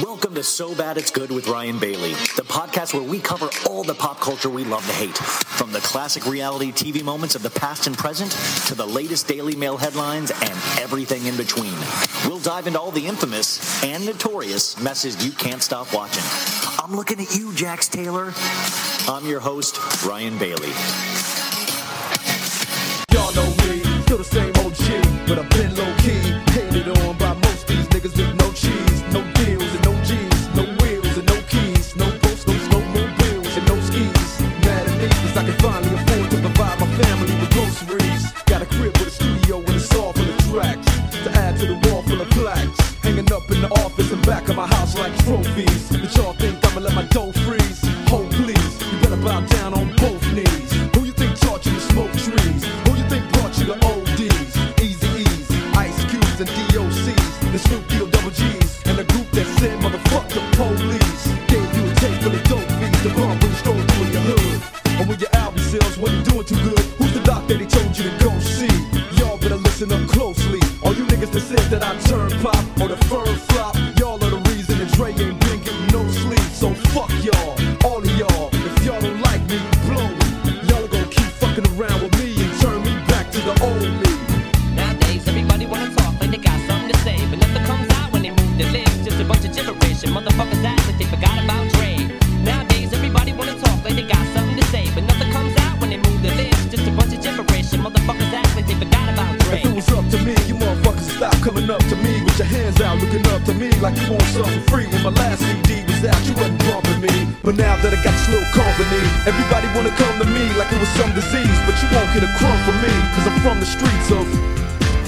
Welcome to So Bad It's Good with Ryan Bailey, the podcast where we cover all the pop culture we love to hate. From the classic reality TV moments of the past and present to the latest Daily Mail headlines and everything in between. We'll dive into all the infamous and notorious messes you can't stop watching. I'm looking at you, Jax Taylor. I'm your host, Ryan Bailey. Y'all know me, still the same OG, but I've been low key. Hated on by most these niggas and of my house like trophies. But y'all think I'ma let my dough freeze? Hold please, you better bow down on both knees. Who you think taught you to smoke trees? Who you think brought you the ODs? Easy E's, Ice Cubes and DOCs, the Snoop Deal Double G's, and the group that said motherfuck the police. Gave you a tape full of dope fiends to bump when you stroll through your hood. Or when your album sales wasn't doing too good, who's the doc that he told you to go see? Y'all better listen up closely. All you niggas that said that I turn pop or the fuck y'all, all of y'all. If y'all don't like me, blow me. Y'all are gonna keep fucking around with me and turn me back to the old me. Nowadays, everybody wanna talk like they got something to say, but nothing comes out when they move their lips. Just a bunch of gibberish and motherfuckers act like they forgot about Dre. Nowadays, everybody wanna talk like they got something to say, but nothing comes out when they move their lips. Just a bunch of gibberish and motherfuckers act like they forgot about Dre. If it was up to me, you motherfuckers would stop coming up to me with your hands out, looking up to me like you want something free. When my last CD out, you wasn't bumping me. But now that I got this little company, everybody wanna come to me like it was some disease. But you won't get a crumb from me, cause I'm from the streets of.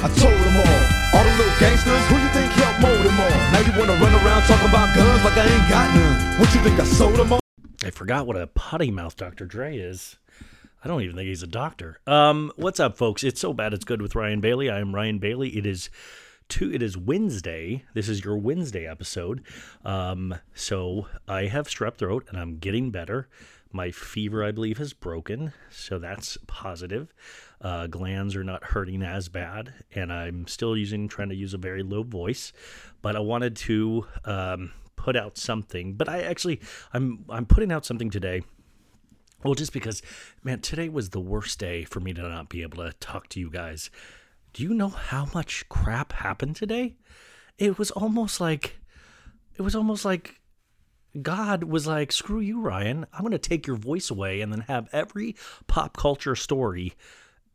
I told them all, all them little gangsters, who you think helped mold them all? Now you wanna run around talking about guns like I ain't got none. What you think I sold them all? I forgot what a potty mouth Dr. Dre is. I don't even think he's a doctor. Um, what's up, folks? It's so bad it's good with Ryan Bailey. I am Ryan Bailey. It is It is Wednesday. This is your Wednesday episode. Um, so I have strep throat and I'm getting better. My fever, I believe, has broken, so that's positive. Uh, glands are not hurting as bad, and I'm still using, trying to use a very low voice. But I wanted to um, put out something. But I actually, I'm I'm putting out something today. Well, just because, man, today was the worst day for me to not be able to talk to you guys. Do you know how much crap happened today? It was almost like, it was almost like God was like, screw you, Ryan. I'm going to take your voice away and then have every pop culture story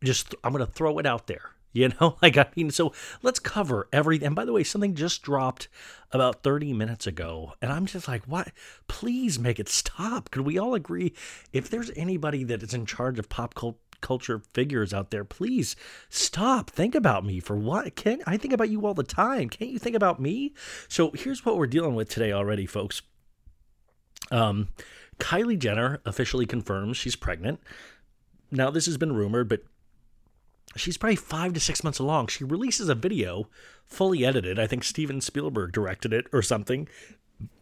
just, I'm going to throw it out there. You know, like, I mean, so let's cover everything. And by the way, something just dropped about 30 minutes ago. And I'm just like, what? Please make it stop. Could we all agree? If there's anybody that is in charge of pop cult- culture figures out there, please stop. Think about me for what? Can't I think about you all the time? Can't you think about me? So here's what we're dealing with today already, folks. Um, Kylie Jenner officially confirms she's pregnant. Now, this has been rumored, but she's probably five to six months along. She releases a video, fully edited. I think Steven Spielberg directed it or something.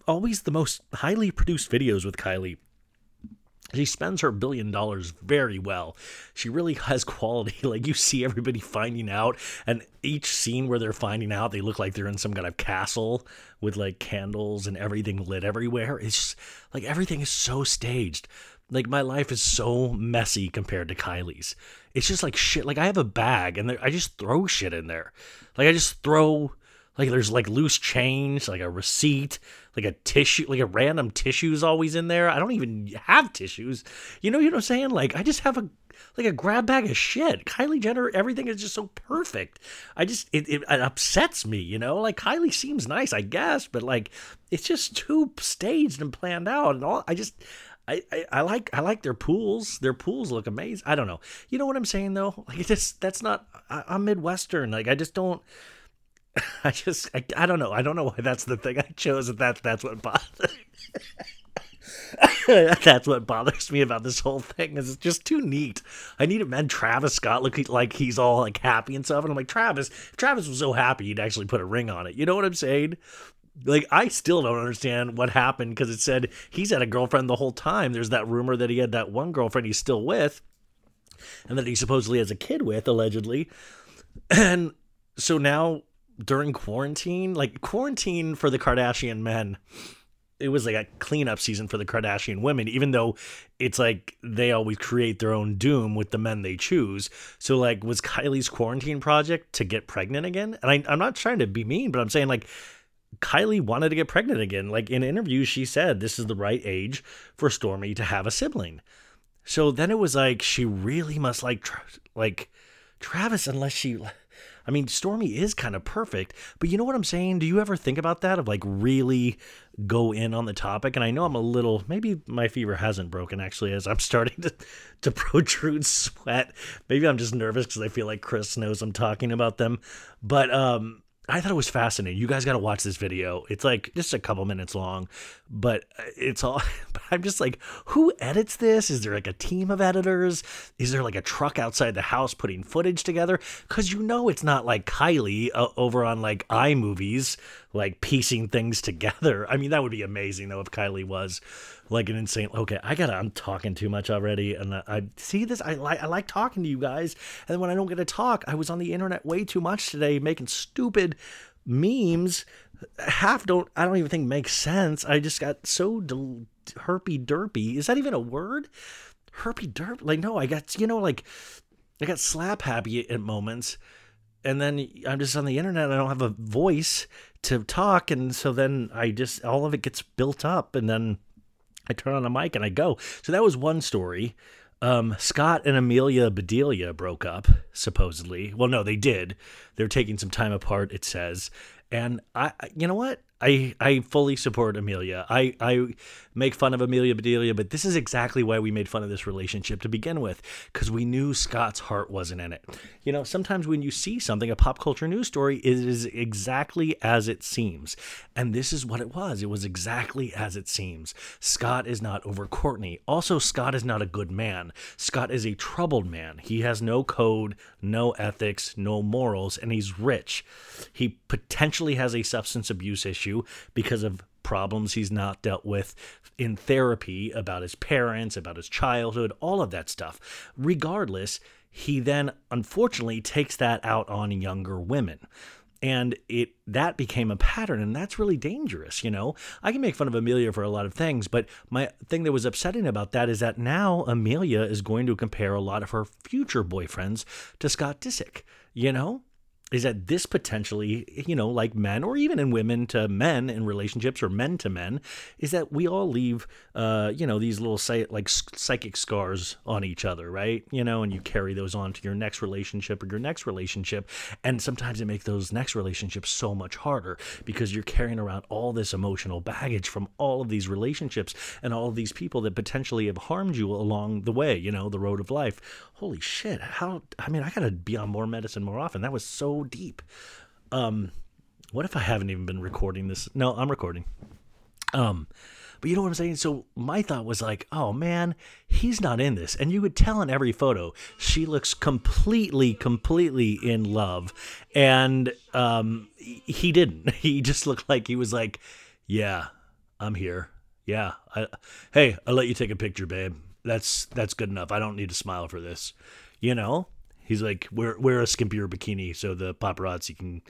Always the most highly produced videos with Kylie. She spends her billion dollars very well. She really has quality. Like you see everybody finding out, and each scene where they're finding out, they look like they're in some kind of castle with like candles and everything lit everywhere. It's just like everything is so staged. Like my life is so messy compared to Kylie's. It's just like shit. Like I have a bag and I just throw shit in there. Like I just throw like there's like loose change, like a receipt, like a tissue, like a random tissue's always in there. I don't even have tissues. You know, you know what I'm saying? Like I just have a like a grab bag of shit. Kylie Jenner, everything is just so perfect. I just it, it, it upsets me, you know. Like Kylie seems nice, I guess, but like it's just too staged and planned out, and all. I just I, I, I like I like their pools. Their pools look amazing. I don't know. You know what I'm saying though? Like it just that's not. I, I'm Midwestern. Like I just don't. I just I, I don't know. I don't know why that's the thing I chose. That that's that's what bothers. that's what bothers me about this whole thing is it's just too neat. I need a man Travis Scott look like he's all like happy and stuff, and I'm like Travis. Travis was so happy he'd actually put a ring on it. You know what I'm saying? Like I still don't understand what happened because it said he's had a girlfriend the whole time. There's that rumor that he had that one girlfriend he's still with, and that he supposedly has a kid with allegedly, and so now during quarantine, like quarantine for the Kardashian men it was like a cleanup season for the Kardashian women, even though it's like they always create their own doom with the men they choose. So, like, was Kylie's quarantine project to get pregnant again? And I, I'm not trying to be mean, but I'm saying, like, Kylie wanted to get pregnant again. Like, in interviews, she said this is the right age for Stormy to have a sibling. So then it was like, she really must like, like, Travis, unless she I mean, Stormy is kind of perfect, but you know what I'm saying? Do you ever think about that of like really go in on the topic? And I know I'm a little, maybe my fever hasn't broken actually as I'm starting to, to protrude sweat. Maybe I'm just nervous because I feel like Chris knows I'm talking about them. But, um, I thought it was fascinating. You guys got to watch this video. It's like just a couple minutes long, but it's all. But I'm just like, who edits this? Is there like a team of editors? Is there like a truck outside the house putting footage together? Because you know it's not like Kylie uh, over on like iMovies, like piecing things together. I mean, that would be amazing though if Kylie was like an insane. Okay, I gotta. I'm talking too much already, and I, I see this. I like. I like talking to you guys, and when I don't get to talk, I was on the internet way too much today, making stupid memes. Half don't. I don't even think make sense. I just got so del- herpy derpy. Is that even a word? Herpy derp. Like no, I got you know like I got slap happy at moments and then I'm just on the internet. I don't have a voice to talk, and so then I just all of it gets built up, and then I turn on a mic and I go. So that was one story. Um, Scott and Amelia Bedelia broke up, supposedly. Well, no, they did. They're taking some time apart, it says. And I, you know what? I I fully support Amelia. I I make fun of Amelia Bedelia, but this is exactly why we made fun of this relationship to begin with, because we knew Scott's heart wasn't in it. You know, sometimes when you see something, a pop culture news story, it is exactly as it seems, and this is what it was. It was exactly as it seems. Scott is not over Courtney. Also, Scott is not a good man. Scott is a troubled man. He has no code, no ethics, no morals, and he's rich. He potentially has a substance abuse issue issue because of problems he's not dealt with in therapy about his parents, about his childhood, all of that stuff. Regardless, he then unfortunately takes that out on younger women. And it that became a pattern and that's really dangerous you know? I can make fun of amelia for a lot of things but my thing that was upsetting about that is that now amelia is going to compare a lot of her future boyfriends to scott disick you know is that this potentially, you know, like men or even in women to men in relationships or men to men, is that we all leave, uh, you know, these little like psychic scars on each other, right? You know, and you carry those on to your next relationship or your next relationship. And sometimes it makes those next relationships so much harder because you're carrying around all this emotional baggage from all of these relationships and all of these people that potentially have harmed you along the way, you know, the road of life. Holy shit. How, I mean, I got to be on more medicine more often. That was so deep. Um, what if I haven't even been recording this? No, I'm recording. Um, but you know what I'm saying? So my thought was like, oh man, he's not in this. And you could tell in every photo, she looks completely, completely in love. And um, he didn't. He just looked like he was like, yeah, I'm here. Yeah. I, hey, I'll let you take a picture, babe. That's that's good enough. I don't need to smile for this. You know? He's like, wear wear a skimpier bikini so the paparazzi can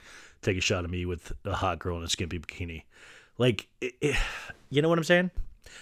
take a shot of me with a hot girl in a skimpy bikini. Like, it, it, you know what I'm saying?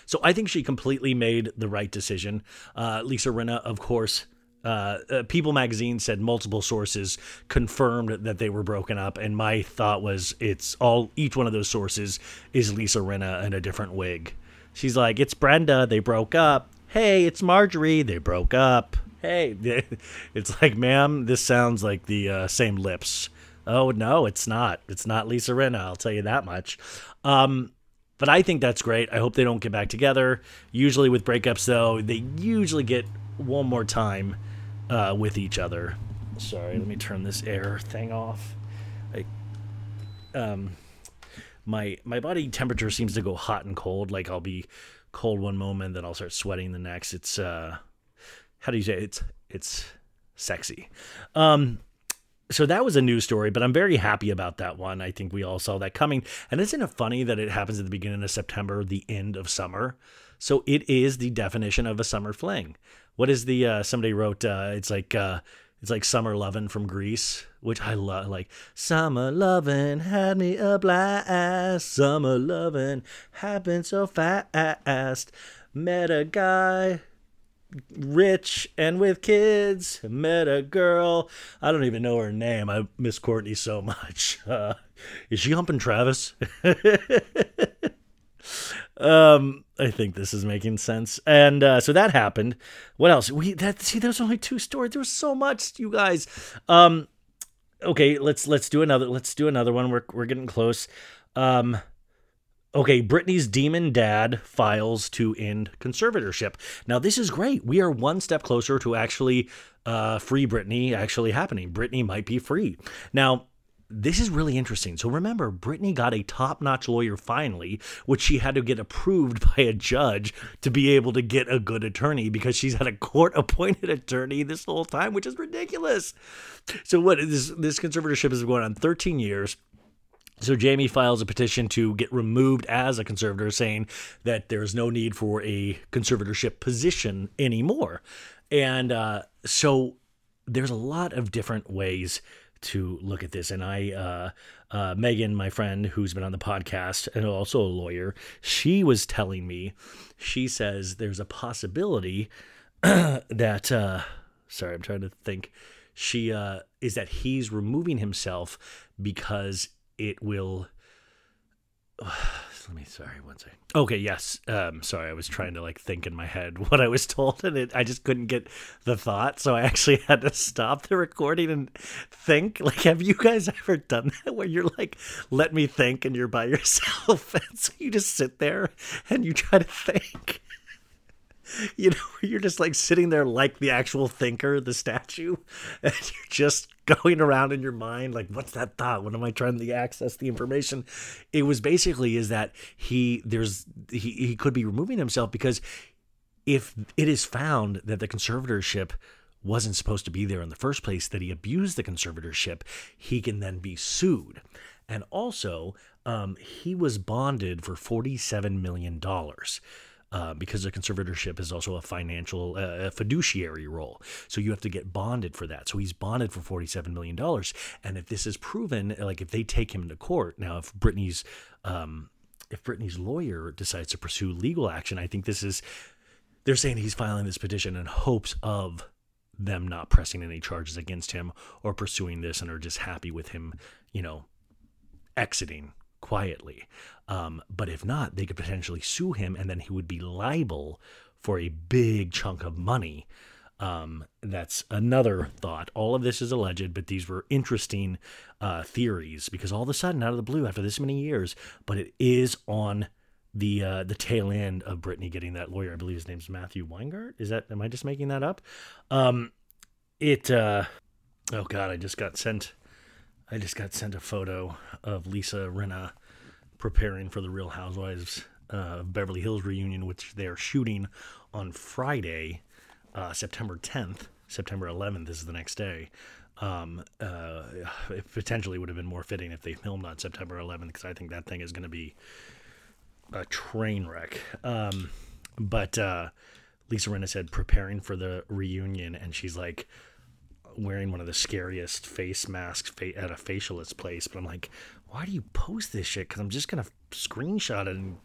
So I think she completely made the right decision. Uh, Lisa Rinna, of course, uh, uh, People magazine said multiple sources confirmed that they were broken up, and my thought was it's all each one of those sources is Lisa Rinna in a different wig. She's like, it's Brenda, they broke up. Hey, it's Marjorie, they broke up hey, it's like, ma'am, this sounds like the uh, same lips. Oh no, it's not. It's not Lisa Rinna. I'll tell you that much. Um, but I think that's great. I hope they don't get back together. Usually with breakups, though, they usually get one more time uh, with each other. Sorry, let me turn this air thing off. I, um, my my body temperature seems to go hot and cold. Like I'll be cold one moment, then I'll start sweating the next. It's uh, how do you say it? it's it's sexy. Um, so that was a news story, but I'm very happy about that one. I think we all saw that coming. And isn't it funny that it happens at the beginning of September, the end of summer? So it is the definition of a summer fling. What is the uh, somebody wrote? Uh, it's like uh, it's like summer lovin' from Greece, which I love. Like summer lovin' had me a blast. Summer lovin' happened so fast. Met a guy rich and with kids. Met a girl. I don't even know her name. I miss Courtney so much. Uh, is she humping Travis? um, I think this is making sense. And uh, so that happened. What else? We that see. There's only two stories. There was so much, you guys. Um, okay, let's let's do another. Let's do another one. We're we're getting close. Um, Okay, Britney's demon dad files to end conservatorship. Now, this is great. We are one step closer to actually uh, free Britney actually happening. Britney might be free. Now, this is really interesting. So remember, Britney got a top notch lawyer finally, which she had to get approved by a judge to be able to get a good attorney because she's had a court appointed attorney this whole time, which is ridiculous. So what this this conservatorship been going on 13 years. So Jamie files a petition to get removed as a conservator, saying that there is no need for a conservatorship position anymore. And uh, so there's a lot of different ways to look at this. And I, uh, uh, Megan, my friend who's been on the podcast and also a lawyer, she was telling me, she says there's a possibility that, uh, sorry, I'm trying to think. She uh, is that he's removing himself because it will. Let me sorry one second. Okay, yes. Um, sorry, I was trying to like think in my head what I was told, and it, I just couldn't get the thought, so I actually had to stop the recording and think. Like, have you guys ever done that where you're like, "Let me think," and you're by yourself, and so you just sit there and you try to think you know, you're just like sitting there like the actual thinker, the statue, and you're just going around in your mind like, what's that thought? What am I trying to access the information? It was basically is that he there's he he could be removing himself because if it is found that the conservatorship wasn't supposed to be there in the first place, that he abused the conservatorship, he can then be sued. And also, um, he was bonded for $47 million uh, because a conservatorship is also a financial uh, a fiduciary role. So you have to get bonded for that. So he's bonded for $47 million. And if this is proven, like if they take him to court, now if Britney's, um, if Britney's lawyer decides to pursue legal action, I think this is, they're saying he's filing this petition in hopes of them not pressing any charges against him or pursuing this and are just happy with him, you know, exiting quietly. Um, but if not, they could potentially sue him, and then he would be liable for a big chunk of money. Um, that's another thought. All of this is alleged, but these were interesting uh, theories because all of a sudden, out of the blue, after this many years, but it is on the uh, the tail end of Britney getting that lawyer. I believe his name's Matthew Weingart. Is that? Am I just making that up? Um, it. Uh, oh God, I just got sent. I just got sent a photo of Lisa Rinna preparing for the Real Housewives uh, Beverly Hills reunion, which they're shooting on Friday, uh, September 10th. September 11th is the next day. Um, uh, it potentially would have been more fitting if they filmed on September 11th because I think that thing is going to be a train wreck. Um, but uh, Lisa Rinna said preparing for the reunion, and she's like wearing one of the scariest face masks at a facialist place. But I'm like, why do you post this shit? Because I'm just gonna screenshot it and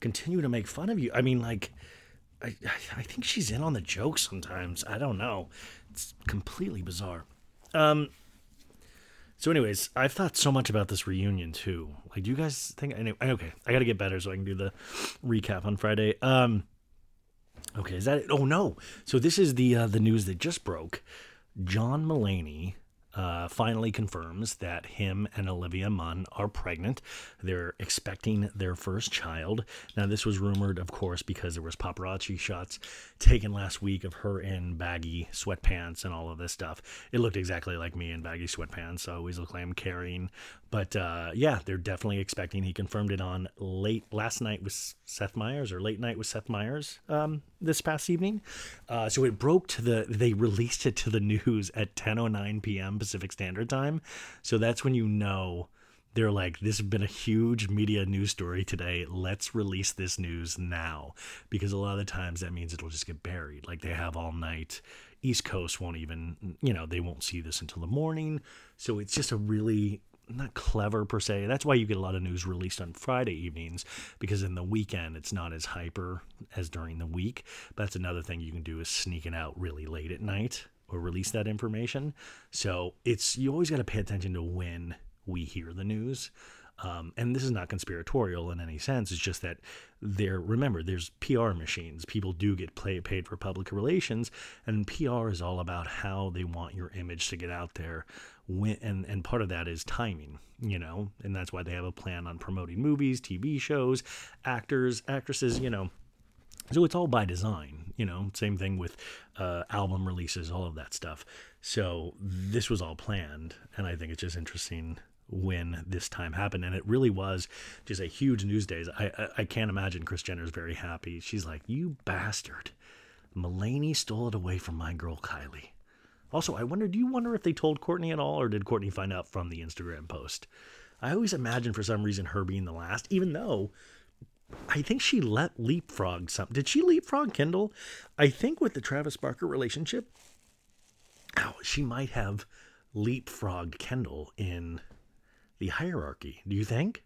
continue to make fun of you. I mean, like, I I think she's in on the joke sometimes. I don't know. It's completely bizarre. Um. So, anyways, I've thought so much about this reunion too. Like, do you guys think? Anyway, okay, I got to get better so I can do the recap on Friday. Um. Okay, is that it? Oh no! So this is the uh, the news that just broke. John Mulaney uh, finally confirms that him and Olivia Munn are pregnant. They're expecting their first child. Now, this was rumored, of course, because there was paparazzi shots taken last week of her in baggy sweatpants and all of this stuff. It looked exactly like me in baggy sweatpants. I always look like I'm carrying. But uh, yeah, they're definitely expecting. He confirmed it on late last night with Seth Meyers or late night with Seth Meyers um, this past evening. Uh, so it broke to the. They released it to the news at 10:09 p.m. Pacific Standard Time. So that's when you know they're like, this has been a huge media news story today. Let's release this news now. Because a lot of the times that means it'll just get buried. Like they have all night. East Coast won't even, you know, they won't see this until the morning. So it's just a really not clever per se. That's why you get a lot of news released on Friday evenings because in the weekend it's not as hyper as during the week. That's another thing you can do is sneaking out really late at night or release that information. So it's you always got to pay attention to when we hear the news. Um, and this is not conspiratorial in any sense. It's just that there. Remember, there's PR machines. People do get paid for public relations, and PR is all about how they want your image to get out there. When, and and part of that is timing, you know, and that's why they have a plan on promoting movies, TV shows, actors, actresses, you know. So it's all by design, you know. Same thing with uh, album releases, all of that stuff. So this was all planned, and I think it's just interesting when this time happened, and it really was just a huge news day. I, I I can't imagine Kris Jenner's very happy. She's like, "You bastard, Mulaney stole it away from my girl Kylie." Also, I wonder, do you wonder if they told Courtney at all, or did Courtney find out from the Instagram post? I always imagine for some reason her being the last, even though I think she let leapfrog some. Did she leapfrog Kendall? I think with the Travis Barker relationship, oh, she might have leapfrogged Kendall in the hierarchy. Do you think?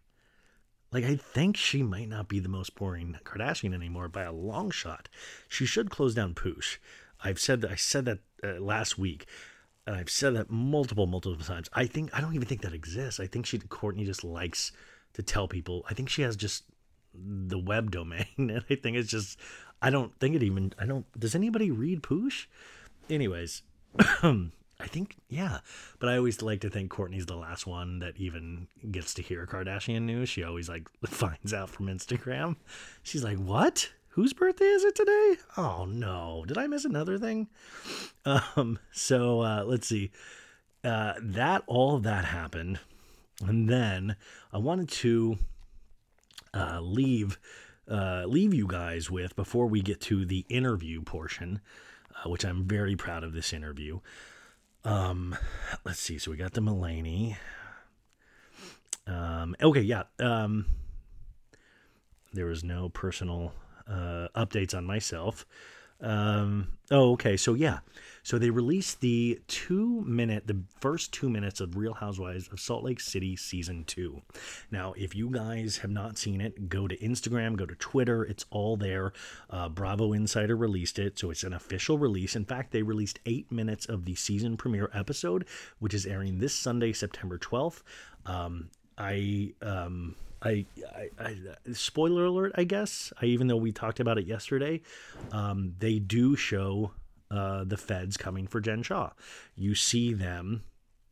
Like, I think she might not be the most boring Kardashian anymore by a long shot. She should close down Poosh. I've said that. I said that uh, last week, and I've said that multiple, multiple times. I think I don't even think that exists. I think she Courtney just likes to tell people. I think she has just the web domain, and I think it's just. I don't think it even. I don't. Does anybody read Poosh? Anyways, I think yeah, but I always like to think Courtney's the last one that even gets to hear Kardashian news. She always like finds out from Instagram. She's like, "What? Whose birthday is it today? Oh no, did I miss another thing?" Um, so uh, let's see. Uh, that all that happened, and then I wanted to uh, leave uh, leave you guys with before we get to the interview portion, uh, which I'm very proud of this interview. Um, let's see. So we got the Mulaney. Um, okay, yeah. Um, there was no personal uh, updates on myself. Um, oh, okay. So yeah, so they released the two minute, the first two minutes of Real Housewives of Salt Lake City season two. Now, if you guys have not seen it, go to Instagram, go to Twitter. It's all there. Uh, Bravo Insider released it, so it's an official release. In fact, they released eight minutes of the season premiere episode, which is airing this Sunday, September twelfth. Um, I um, I, I, I, spoiler alert, I guess. I, even though we talked about it yesterday, um, they do show uh, the feds coming for Jen Shaw. You see them,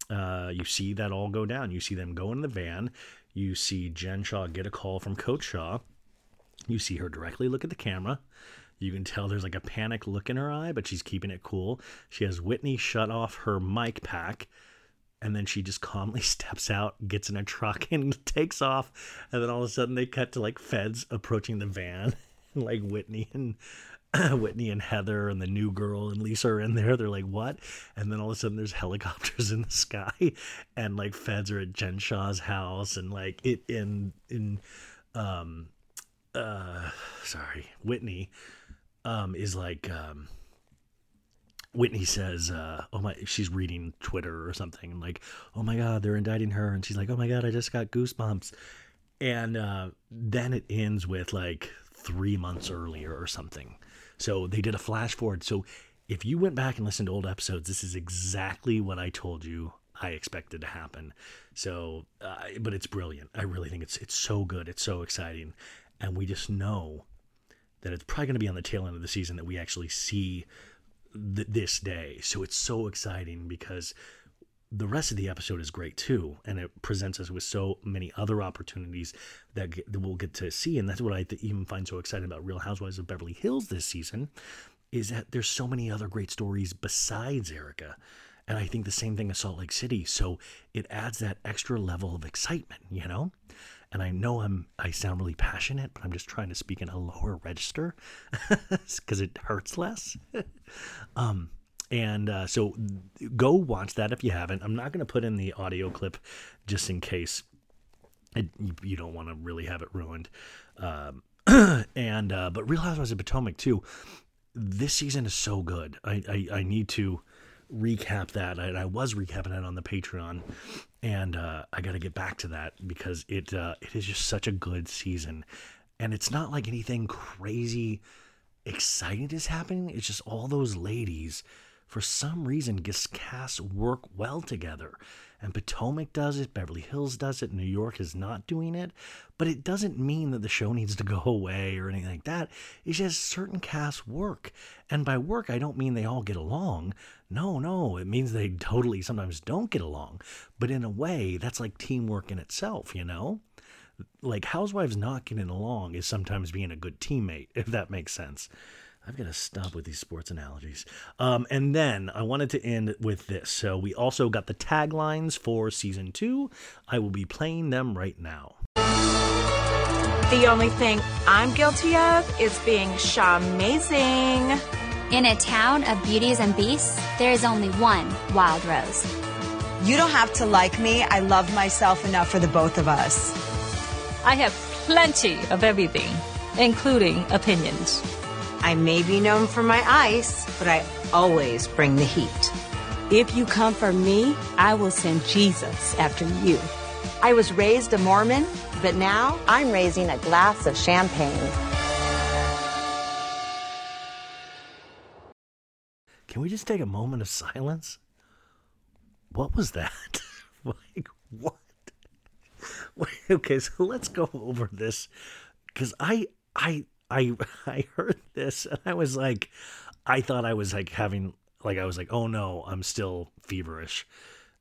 uh, you see that all go down. You see them go in the van. You see Jen Shaw get a call from Coach Shaw. You see her directly look at the camera. You can tell there's like a panic look in her eye, but she's keeping it cool. She has Whitney shut off her mic pack and then she just calmly steps out, gets in a truck, and takes off. And then all of a sudden, they cut to like feds approaching the van, and like Whitney and Whitney and Heather and the new girl and Lisa are in there. They're like, "What?" And then all of a sudden, there's helicopters in the sky, and like feds are at Jen Shah's house, and like it in in um uh sorry Whitney um is like um Whitney says, uh, "Oh my," she's reading Twitter or something, and like, "Oh my God, they're indicting her," and she's like, "Oh my God, I just got goosebumps," and uh, then it ends with like three months earlier or something. So they did a flash forward. So if you went back and listened to old episodes, this is exactly what I told you I expected to happen. So, uh, but it's brilliant. I really think it's it's so good. It's so exciting, and we just know that it's probably going to be on the tail end of the season that we actually see th- this day. So it's so exciting because the rest of the episode is great too, and it presents us with so many other opportunities that, get, that we'll get to see. And that's what I th- even find so exciting about Real Housewives of Beverly Hills this season, is that there's so many other great stories besides Erica. And I think the same thing as Salt Lake City. So it adds that extra level of excitement, you know? And I know I'm I sound really passionate, but I'm just trying to speak in a lower register because it hurts less. um, and uh, so go watch that if you haven't. I'm not going to put in the audio clip just in case it, you don't want to really have it ruined. Um, and uh, but Real Housewives of Potomac too. This season is so good. I I, I need to recap that. I, I, was recapping it on the Patreon, and uh, I got to get back to that because it uh, it is just such a good season, and it's not like anything crazy exciting is happening. It's just all those ladies for some reason guest casts work well together. And Potomac does it, Beverly Hills does it, New York is not doing it. But it doesn't mean that the show needs to go away or anything like that. It's just certain casts work. And by work, I don't mean they all get along. No, no, it means they totally sometimes don't get along. But in a way, that's like teamwork in itself, you know? Like Housewives not getting along is sometimes being a good teammate, if that makes sense. I've got to stop with these sports analogies. Um, and then I wanted to end with this. So we also got the taglines for season two. I will be playing them right now. The only thing I'm guilty of is being amazing. In a town of beauties and beasts, there is only one wild rose. You don't have to like me. I love myself enough for the both of us. I have plenty of everything, including opinions. I may be known for my ice, but I always bring the heat. If you come for me, I will send Jesus after you. I was raised a Mormon, but now I'm raising a glass of champagne. Can we just take a moment of silence? What was that? like, what? Okay, so let's go over this because I, I, I I heard this and I was like I thought I was like having like I was like oh no I'm still feverish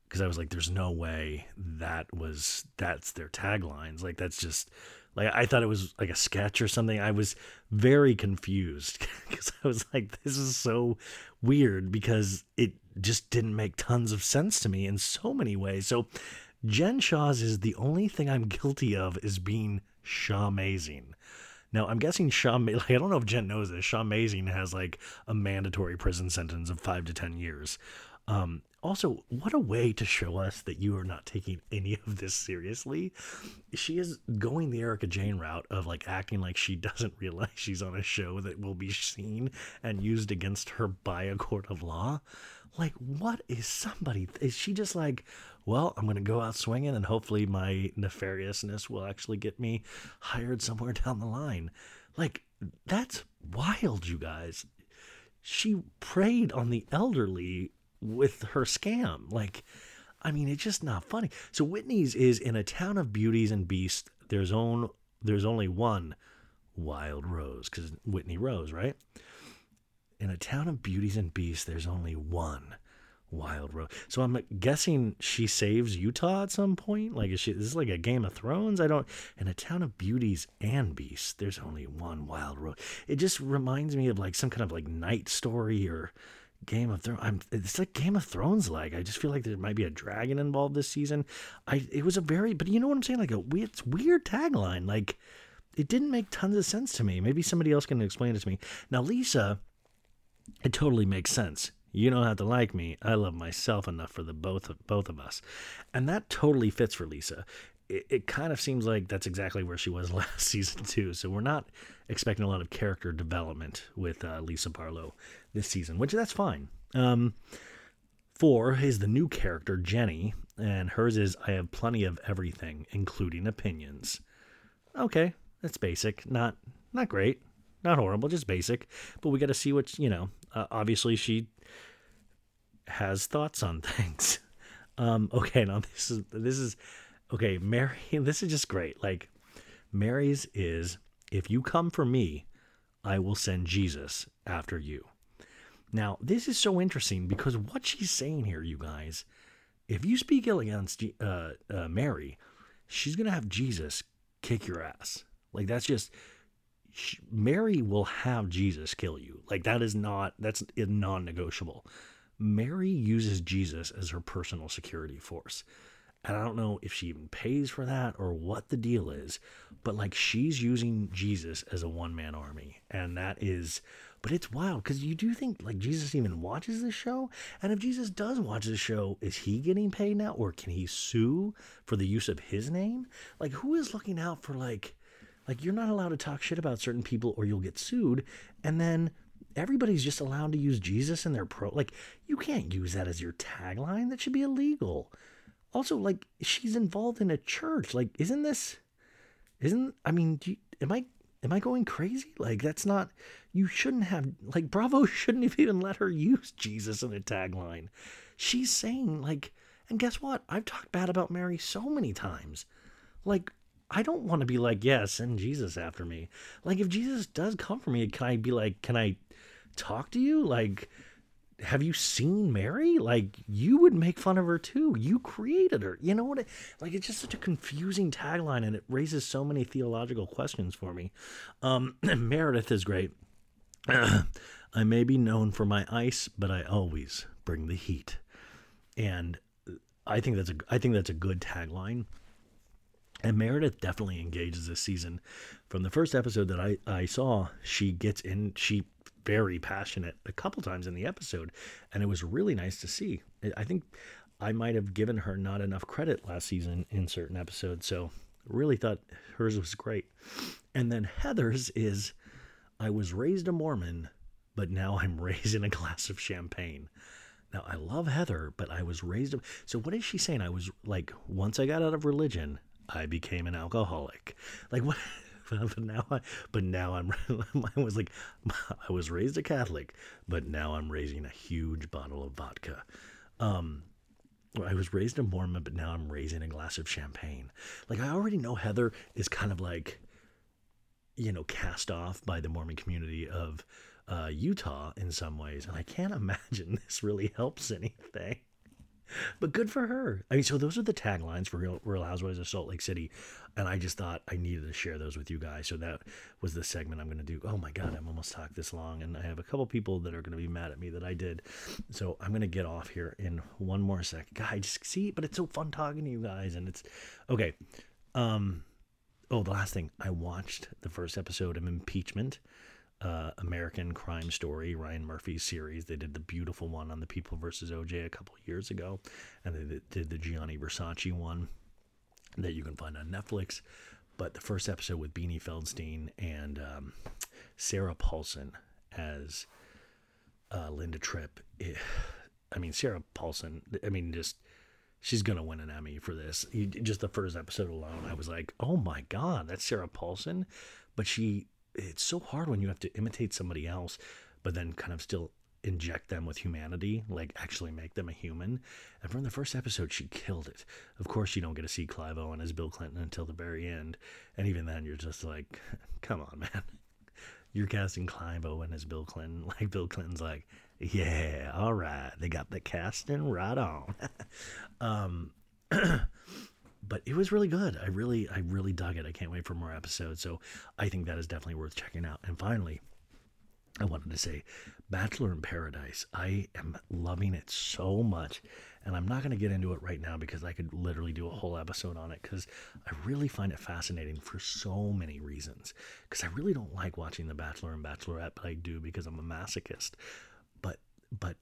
because I was like there's no way that was that's their taglines like that's just like I thought it was like a sketch or something I was very confused because I was like this is so weird because it just didn't make tons of sense to me in so many ways so Jen Shaw's is the only thing I'm guilty of is being Shaw amazing now, I'm guessing Sean, like, I don't know if Jen knows this. Sean Mazing has like a mandatory prison sentence of five to 10 years. Um, also, what a way to show us that you are not taking any of this seriously. She is going the Erica Jane route of like acting like she doesn't realize she's on a show that will be seen and used against her by a court of law. Like, what is somebody? Is she just like, well, I'm going to go out swinging and hopefully my nefariousness will actually get me hired somewhere down the line. Like, that's wild, you guys. She preyed on the elderly with her scam. Like, I mean, it's just not funny. So Whitney's is in a town of beauties and beasts. There's own there's only one wild rose because Whitney Rose, right? In a town of beauties and beasts, there's only one Wild Rose. So I'm guessing she saves Utah at some point. Like is she this is like a Game of Thrones. I don't. In a town of beauties and beasts, there's only one Wild Rose. It just reminds me of like some kind of like night story or Game of Thrones. I'm, it's like Game of Thrones like. I just feel like there might be a dragon involved this season. I it was a very but you know what I'm saying like a it's weird tagline like. It didn't make tons of sense to me. Maybe somebody else can explain it to me. Now, Lisa, it totally makes sense you don't have to like me. I love myself enough for the both of both of us. And that totally fits for Lisa. It, it kind of seems like that's exactly where she was last season too. So we're not expecting a lot of character development with uh, Lisa Barlow this season, which that's fine. Um, four is the new character Jenny, and hers is I have plenty of everything, including opinions. Okay, that's basic. Not not great, not horrible, just basic. But we got to see what you know. Uh, obviously, she has thoughts on things. Um, okay, now this is this is okay, Mary. This is just great. Like Mary's is if you come for me, I will send Jesus after you. Now, this is so interesting because what she's saying here, you guys, if you speak ill against uh, uh, Mary, she's gonna have Jesus kick your ass. Like that's just she, Mary will have Jesus kill you. Like that is not that's non-negotiable. Mary uses Jesus as her personal security force. And I don't know if she even pays for that or what the deal is, but like she's using Jesus as a one man army. And that is, but it's wild because you do think like Jesus even watches the show. And if Jesus does watch the show, is he getting paid now or can he sue for the use of his name? Like, who is looking out for like, like you're not allowed to talk shit about certain people or you'll get sued. And then everybody's just allowed to use Jesus in their pro. Like, you can't use that as your tagline. That should be illegal. Also, like, she's involved in a church. Like, isn't this, isn't, I mean, you, am I, am I going crazy? Like, that's not, you shouldn't have, like, Bravo shouldn't have even let her use Jesus in a tagline. She's saying, like, and guess what? I've talked bad about Mary so many times. Like, I don't want to be like, yeah, send Jesus after me. Like, if Jesus does come for me, can I be like, can I talk to you? Like, have you seen Mary? Like, you would make fun of her too. You created her. You know what? like, it's just such a confusing tagline and it raises so many theological questions for me. Um, Meredith is great. I may be known for my ice, but I always bring the heat. And I think that's a I think that's a good tagline. And Meredith definitely engages this season. From the first episode that I, I saw, she gets in, she very passionate a couple times in the episode, and it was really nice to see. I think I might have given her not enough credit last season in certain episodes, so really thought hers was great. And then Heather's is I was raised a Mormon, but now I'm raising a glass of champagne. Now I love Heather, but I was raised. So what is she saying? I was like, once I got out of religion, I became an alcoholic. Like what? But now, I, but now I'm. I was like, I was raised a Catholic, but now I'm raising a huge bottle of vodka. Um, I was raised a Mormon, but now I'm raising a glass of champagne. Like I already know Heather is kind of like, you know, cast off by the Mormon community of uh, Utah in some ways, and I can't imagine this really helps anything but good for her. I mean, so those are the taglines for Real, Real Housewives of Salt Lake City, and I just thought I needed to share those with you guys. So that was the segment I'm going to do. Oh my God, I'm almost talked this long, and I have a couple people that are going to be mad at me that I did. So I'm going to get off here in one more sec. Guys, see, but it's so fun talking to you guys, and it's okay. Um, oh, the last thing I watched the first episode of Impeachment uh, American Crime Story, Ryan Murphy's series. They did the beautiful one on the People versus OJ a couple years ago, and they did the Gianni Versace one that you can find on Netflix. But the first episode with Beanie Feldstein and um, Sarah Paulson as uh, Linda Tripp. It, eh, I mean, Sarah Paulson. I mean, just she's gonna win an Emmy for this. Just the first episode alone, I was like, oh my god, that's Sarah Paulson. But she it's so hard when you have to imitate somebody else, but then kind of still inject them with humanity, like actually make them a human. And from the first episode, she killed it. Of course, you don't get to see Clive Owen as Bill Clinton until the very end. And even then, you're just like, come on, man. You're casting Clive Owen as Bill Clinton. Like, Bill Clinton's like, yeah, all right. They got the casting right on. um, but it was really good. I really, I really dug it. I can't wait for more episodes. So I think that is definitely worth checking out. And finally, I wanted to say Bachelor in Paradise. I am loving it so much. And I'm not going to get into it right now because I could literally do a whole episode on it because I really find it fascinating for so many reasons. Because I really don't like watching The Bachelor and Bachelorette, but I do because I'm a masochist. But,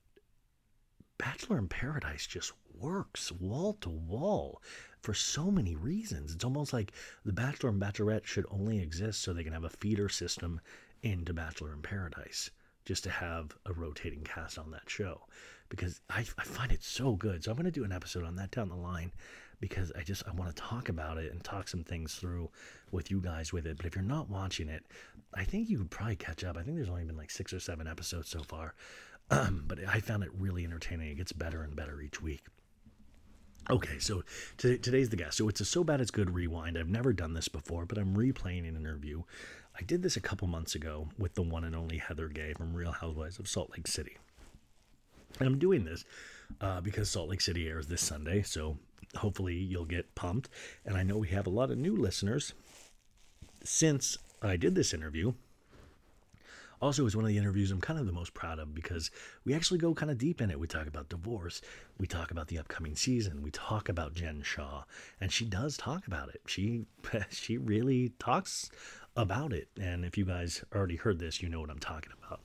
Bachelor in Paradise just works wall to wall for so many reasons. It's almost like The Bachelor and Bachelorette should only exist so they can have a feeder system into Bachelor in Paradise, just to have a rotating cast on that show. Because I, I find it so good. So I'm going to do an episode on that down the line because I just I want to talk about it and talk some things through with you guys with it. But if you're not watching it, I think you could probably catch up. I think there's only been like six or seven episodes so far. But I found it really entertaining. It gets better and better each week. Okay, so today's the guest. So it's a So Bad It's Good rewind. I've never done this before, but I'm replaying an interview. I did this a couple months ago with the one and only Heather Gay from Real Housewives of Salt Lake City. And I'm doing this uh, because Salt Lake City airs this Sunday. So hopefully you'll get pumped. And I know we have a lot of new listeners since I did this interview. Also, it was one of the interviews I'm kind of the most proud of because we actually go kind of deep in it. We talk about divorce, we talk about the upcoming season, we talk about Jen Shaw, and she does talk about it. She she really talks about it. And if you guys already heard this, you know what I'm talking about.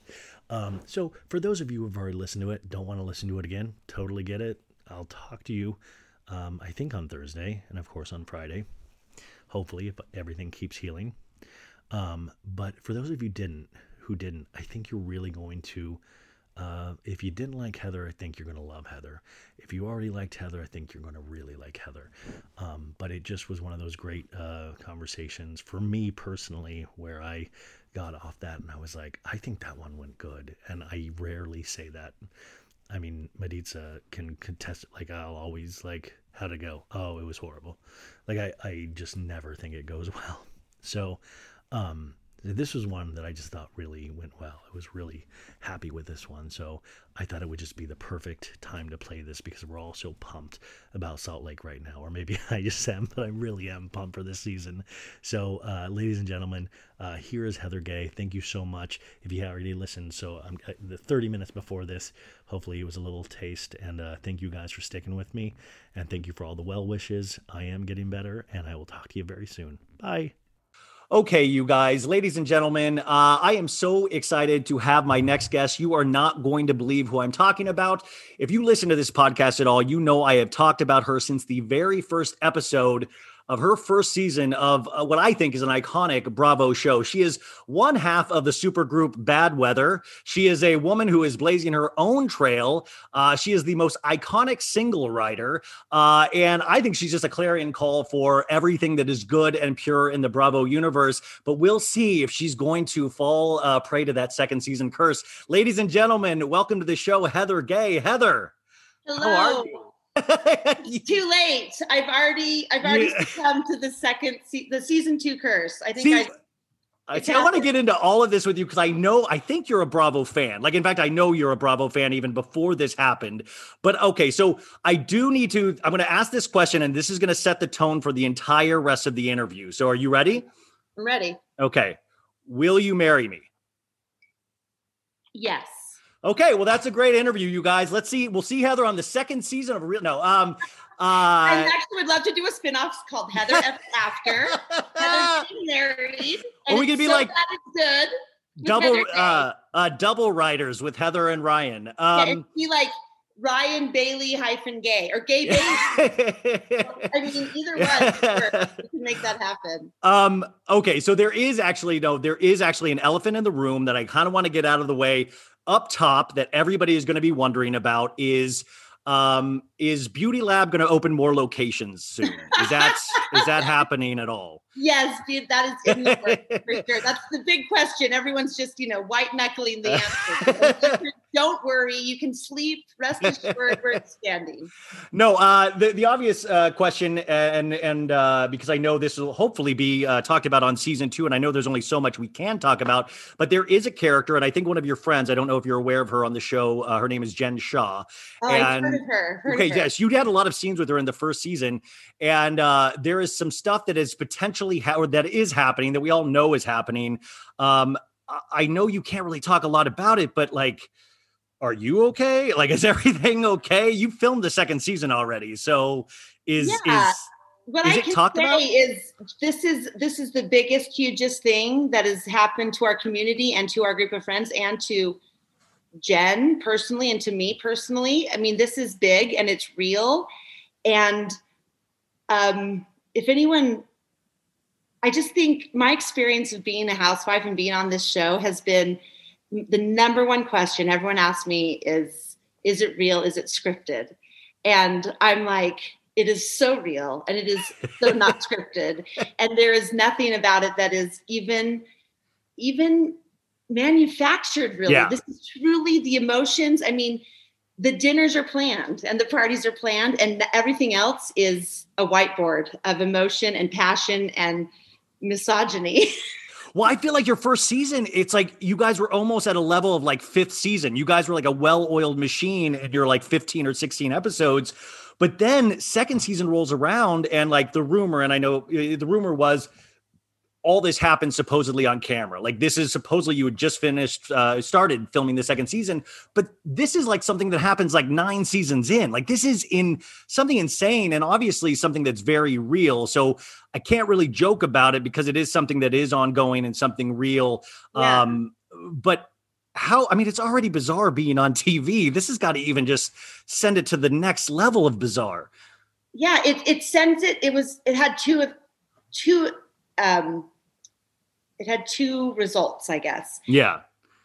Um, so, for those of you who have already listened to it, don't want to listen to it again, totally get it. I'll talk to you, um, I think, on Thursday and, of course, on Friday. Hopefully, if everything keeps healing. Um, but for those of you didn't, who didn't, I think you're really going to. Uh, if you didn't like Heather, I think you're going to love Heather. If you already liked Heather, I think you're going to really like Heather. Um, but it just was one of those great uh, conversations for me personally where I got off that and I was like, I think that one went good. And I rarely say that. I mean, Mediza can contest it. Like, I'll always, like, how'd it go? Oh, it was horrible. Like, I, I just never think it goes well. So, um, this was one that I just thought really went well. I was really happy with this one. So I thought it would just be the perfect time to play this because we're all so pumped about Salt Lake right now. Or maybe I just am, but I really am pumped for this season. So, uh, ladies and gentlemen, uh, here is Heather Gay. Thank you so much. If you already listened, so um, the 30 minutes before this, hopefully it was a little taste. And uh, thank you guys for sticking with me. And thank you for all the well wishes. I am getting better, and I will talk to you very soon. Bye. Okay, you guys, ladies and gentlemen, uh, I am so excited to have my next guest. You are not going to believe who I'm talking about. If you listen to this podcast at all, you know I have talked about her since the very first episode of her first season of uh, what I think is an iconic Bravo show. She is one half of the supergroup Bad Weather. She is a woman who is blazing her own trail. Uh, she is the most iconic single writer. Uh, and I think she's just a clarion call for everything that is good and pure in the Bravo universe. But we'll see if she's going to fall uh, prey to that second season curse. Ladies and gentlemen, welcome to the show, Heather Gay. Heather. Hello. How are you? it's too late. I've already I've already yeah. come to the second se- the season two curse. I think See, I I, see, I want to get into all of this with you because I know I think you're a Bravo fan. Like, in fact, I know you're a Bravo fan even before this happened. But okay, so I do need to. I'm going to ask this question, and this is going to set the tone for the entire rest of the interview. So, are you ready? I'm ready. Okay. Will you marry me? Yes. Okay, well, that's a great interview, you guys. Let's see. We'll see Heather on the second season of Real. No, um, uh, I actually would love to do a spinoff called Heather After. Married. Are we gonna be so like good? Double, uh, uh, double writers with Heather and Ryan. Um, yeah, be like Ryan Bailey hyphen gay or gay Bailey. I mean, either one, we can make that happen. Um, okay, so there is actually no, there is actually an elephant in the room that I kind of want to get out of the way up top that everybody is going to be wondering about is um is beauty lab going to open more locations soon? Is that is that happening at all? Yes dude, that is in the works for sure. That's the big question. Everyone's just you know white knuckling the answer don't worry you can sleep rest assured we're expanding no uh the, the obvious uh question and and uh because i know this will hopefully be uh, talked about on season two and i know there's only so much we can talk about but there is a character and i think one of your friends i don't know if you're aware of her on the show uh, her name is jen Shah. oh, and heard of her. Heard okay, of her. yes, you had a lot of scenes with her in the first season, and uh, there is some stuff that is potentially ha- or that is happening that we all know is happening. Um, I know you can't really talk a lot about it, but like, are you okay? Like, is everything okay? You filmed the second season already, so is yeah. is what is I can say about? is this is this is the biggest, hugest thing that has happened to our community and to our group of friends and to Jen personally and to me personally. I mean, this is big and it's real. And um, if anyone, I just think my experience of being a housewife and being on this show has been the number one question everyone asks me is Is it real? Is it scripted? And I'm like, it is so real and it is so not scripted. And there is nothing about it that is even even manufactured really yeah. this is truly the emotions i mean the dinners are planned and the parties are planned and everything else is a whiteboard of emotion and passion and misogyny Well, I feel like your first season, it's like you guys were almost at a level of like fifth season. You guys were like a well-oiled machine and you're like 15 or 16 episodes. But then second season rolls around and like the rumor, and I know uh, the rumor was all this happened supposedly on camera. Like this is supposedly you had just finished, uh, started filming the second season, but this is like something that happens like nine seasons in. Like this is in something insane and obviously something that's very real. So I can't really joke about it because it is something that is ongoing and something real. Yeah. Um, but how? I mean, it's already bizarre being on TV. This has got to even just send it to the next level of bizarre. Yeah, it it sends it. It was it had two of two um it had two results, I guess. Yeah.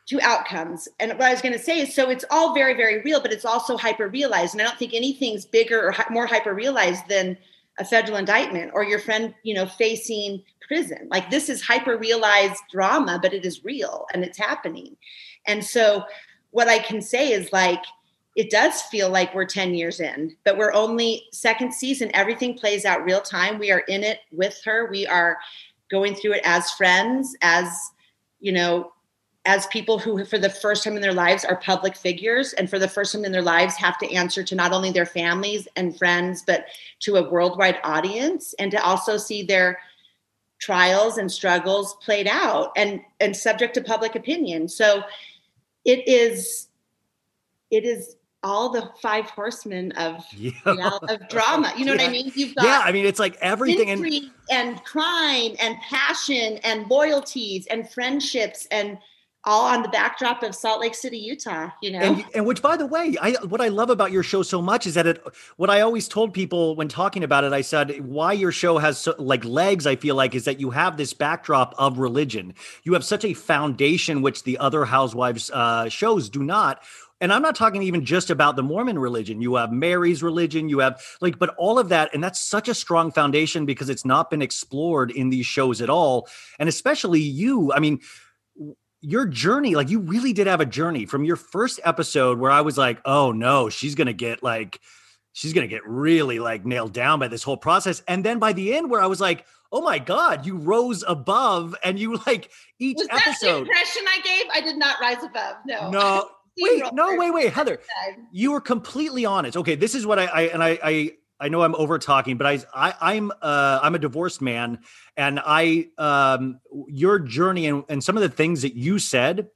Two outcomes. And what I was going to say is so it's all very, very real, but it's also hyper realized. And I don't think anything's bigger or hi- more hyper realized than a federal indictment or your friend, you know, facing prison. Like this is hyper realized drama, but it is real and it's happening. And so what I can say is like, it does feel like we're 10 years in, but we're only second season. Everything plays out real time. We are in it with her. We are going through it as friends, as, you know, as people who for the first time in their lives are public figures and for the first time in their lives have to answer to not only their families and friends but to a worldwide audience and to also see their trials and struggles played out and and subject to public opinion. So it is it is all the five horsemen of yeah. of drama. You know yeah. what I mean? You've got yeah. I mean, it's like everything and and crime and passion and loyalties and friendships and all on the backdrop of Salt Lake City, Utah, you know. And, and, which by the way, I what I love about your show so much is that it what I always told people when talking about it, I said why your show has so, like legs, I feel like is that you have this backdrop of religion. You have such a foundation which the other housewives uh, shows do not and I'm not talking even just about the Mormon religion. You have Mary's religion, you have like, but all of that. And that's such a strong foundation because it's not been explored in these shows at all. And especially you, I mean, your journey, like you really did have a journey from your first episode where I was like, oh no, she's going to get like, she's going to get really like nailed down by this whole process. And then by the end, where I was like, oh my god, you rose above, and you like each was episode. That the impression I gave, I did not rise above. No, no, wait, no, wait, wait, Heather, you were completely honest. Okay, this is what I, I and I, I, I know I'm over talking, but I, I, I'm, uh, I'm a divorced man, and I, um, your journey and, and some of the things that you said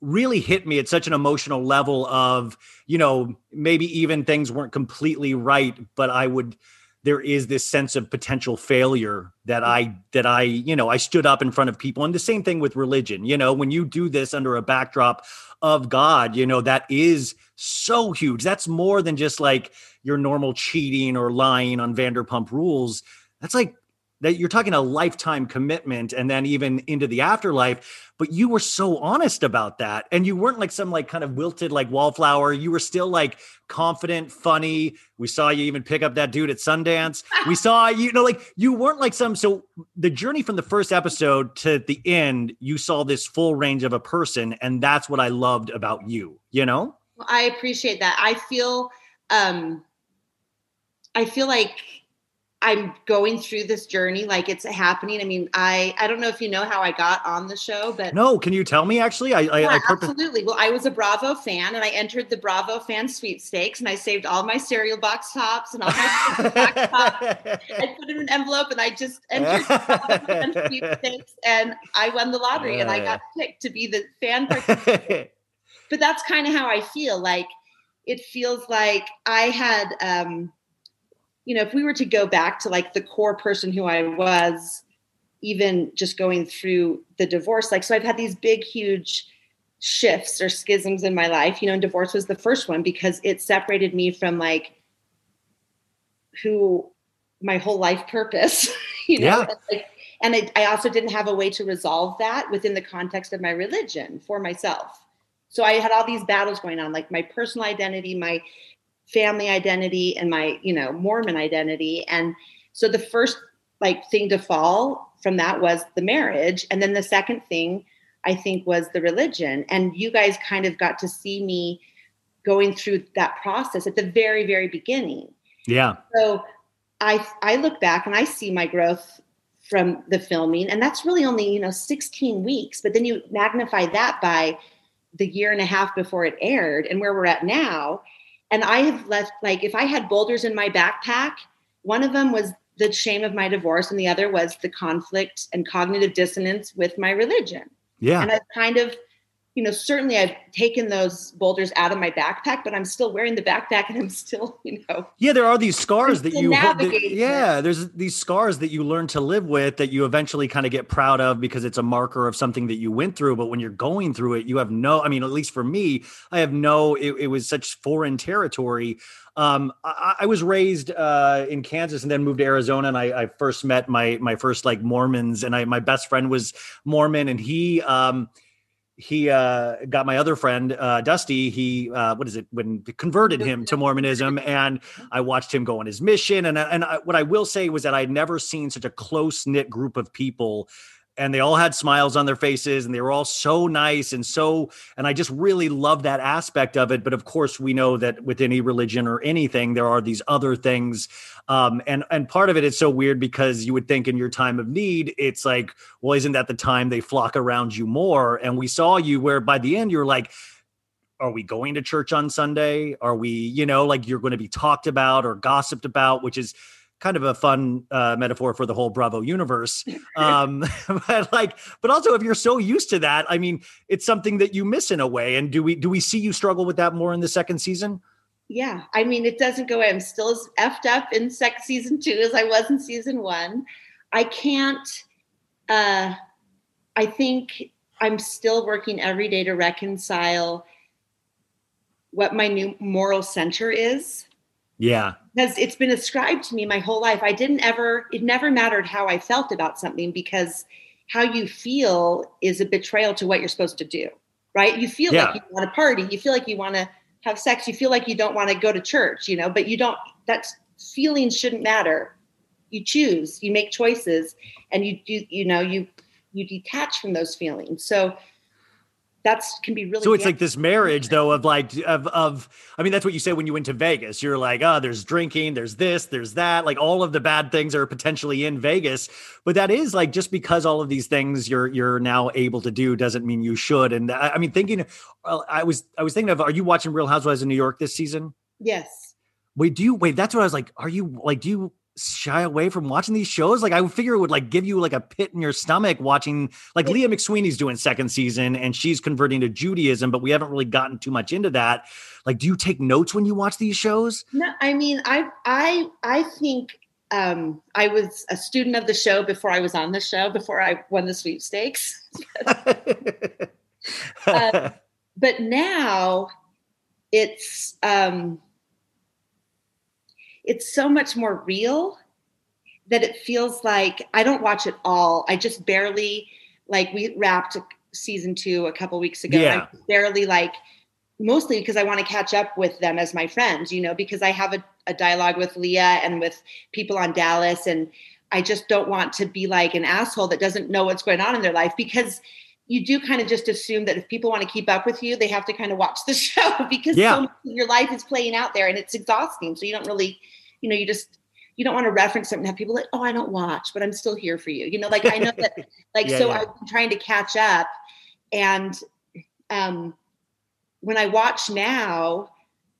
really hit me at such an emotional level of, you know, maybe even things weren't completely right, but I would there is this sense of potential failure that I that I you know I stood up in front of people. And the same thing with religion. You know when you do this under a backdrop of God you know that is so huge. That's more than just like your normal cheating or lying on Vanderpump rules. That's like that you're talking a lifetime commitment and then even into the afterlife but you were so honest about that. And you weren't like some like kind of wilted like wallflower. You were still like confident funny. We saw you even pick up that dude at sundance. We saw you know like you weren't like some so the journey from the first episode to the end you saw this full range of a person and that's what i loved about you you know? Well, i appreciate that. I feel um i feel like I'm going through this journey like it's happening. I mean, I I don't know if you know how I got on the show, but no, can you tell me? Actually, I, I, yeah, I purpose- absolutely. Well, I was a Bravo fan, and I entered the Bravo fan sweepstakes, and I saved all my cereal box tops and all my box tops. I put in an envelope, and I just entered the fan sweepstakes, and I won the lottery, and I got picked to be the fan participant. but that's kind of how I feel. Like it feels like I had. um you know, if we were to go back to like the core person who I was, even just going through the divorce, like, so I've had these big, huge shifts or schisms in my life, you know, and divorce was the first one because it separated me from like who my whole life purpose, you know, yeah. and, like, and I, I also didn't have a way to resolve that within the context of my religion for myself. So I had all these battles going on, like my personal identity, my family identity and my you know mormon identity. And so the first like thing to fall from that was the marriage. And then the second thing i think was the religion. And you guys kind of got to see me going through that process at the very very beginning. Yeah. So i i look back and i see my growth from the filming. And that's really only you know 16 weeks. But then you magnify that by the year and a half before it aired and where we're at now and i have left like if i had boulders in my backpack one of them was the shame of my divorce and the other was the conflict and cognitive dissonance with my religion. Yeah. And i've kind of you know, certainly I've taken those boulders out of my backpack, but I'm still wearing the backpack and I'm still, you know. Yeah, there are these scars that you that, Yeah, there's these scars that you learn to live with that you eventually kind of get proud of because it's a marker of something that you went through, but when you're going through it, you have no I mean, at least for me, I have no it, it was such foreign territory. Um, I, I, was raised uh, in Kansas and then moved to Arizona, and I, I, first met my my first like Mormons, and I my best friend was Mormon, and he um, he uh, got my other friend uh, Dusty. He uh, what is it when converted him to Mormonism, and I watched him go on his mission. And and I, what I will say was that I'd never seen such a close knit group of people and they all had smiles on their faces and they were all so nice and so and i just really love that aspect of it. But of course we know that with any religion or anything there are these other things um, and and part of it is so weird because you would think in your time of need it's like well isn't that the time they flock around you more? And we saw you where by the end you're like are we going to church on sunday? Are we you know like you're going to be talked about or gossiped about which is kind of a fun uh, metaphor for the whole Bravo universe. Um, but like, but also if you're so used to that, I mean, it's something that you miss in a way. And do we do we see you struggle with that more in the second season? Yeah, I mean, it doesn't go away. I'm still as effed up in second season two as I was in season one. I can't. Uh, I think I'm still working every day to reconcile what my new moral center is yeah. Because it's been ascribed to me my whole life. I didn't ever, it never mattered how I felt about something because how you feel is a betrayal to what you're supposed to do, right? You feel yeah. like you want to party, you feel like you want to have sex, you feel like you don't want to go to church, you know, but you don't, that's feelings shouldn't matter. You choose, you make choices, and you do, you know, you, you detach from those feelings. So that's can be really so it's like this marriage though of like of of i mean that's what you say when you went to vegas. You're like oh there's drinking there's this there's that like all of the bad things are potentially in vegas. But that is like just because all of these things you're you're now able to do doesn't mean you should. And i, I mean thinking i was i was thinking of are you watching real housewives of new york this season? Yes. Wait do you wait that's what i was like are you like do you shy away from watching these shows? Like I would figure it would like give you like a pit in your stomach watching like Leah McSweeney's doing second season and she's converting to Judaism, but we haven't really gotten too much into that. Like, do you take notes when you watch these shows? No, I mean, I I I think um, I was a student of the show before I was on the show, before I won the sweepstakes. uh, but now it's um, it's so much more real that it feels like I don't watch it all. I just barely like we wrapped season two a couple weeks ago. Yeah. I barely like mostly because I want to catch up with them as my friends, you know, because I have a, a dialogue with Leah and with people on Dallas and I just don't want to be like an asshole that doesn't know what's going on in their life because you do kind of just assume that if people want to keep up with you, they have to kind of watch the show because yeah. so much of your life is playing out there and it's exhausting. So you don't really you know, you just you don't want to reference something have people like, oh, I don't watch, but I'm still here for you. You know, like I know that like yeah, so yeah. I'm trying to catch up. And um when I watch now,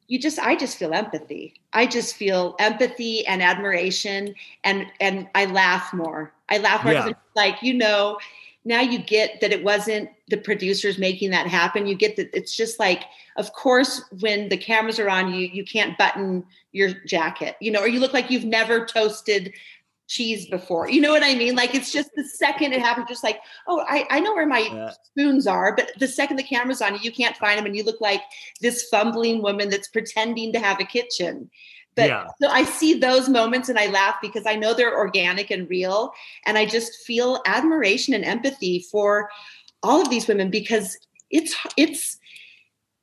you just I just feel empathy. I just feel empathy and admiration and and I laugh more. I laugh more yeah. like, you know, now you get that it wasn't the producers making that happen. You get that it's just like, of course, when the cameras are on you, you can't button your jacket, you know, or you look like you've never toasted cheese before. You know what I mean? Like it's just the second it happens, just like, oh, I, I know where my yeah. spoons are, but the second the camera's on you, you can't find them and you look like this fumbling woman that's pretending to have a kitchen. But yeah. so I see those moments and I laugh because I know they're organic and real. And I just feel admiration and empathy for all of these women because it's it's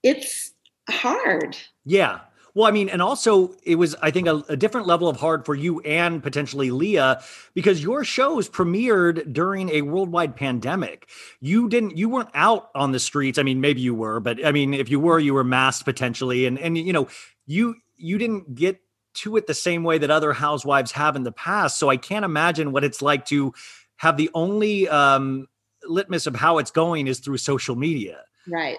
it's hard. Yeah. Well, I mean, and also it was, I think, a, a, different level of hard for you and potentially Leah because your shows premiered during a worldwide pandemic. You didn't, you weren't out on the streets. I mean, maybe you were, but I mean, if you were, you were masked potentially, and and you know, you you didn't get to it the same way that other housewives have in the past. So I can't imagine what it's like to have the only um, litmus of how it's going is through social media. Right.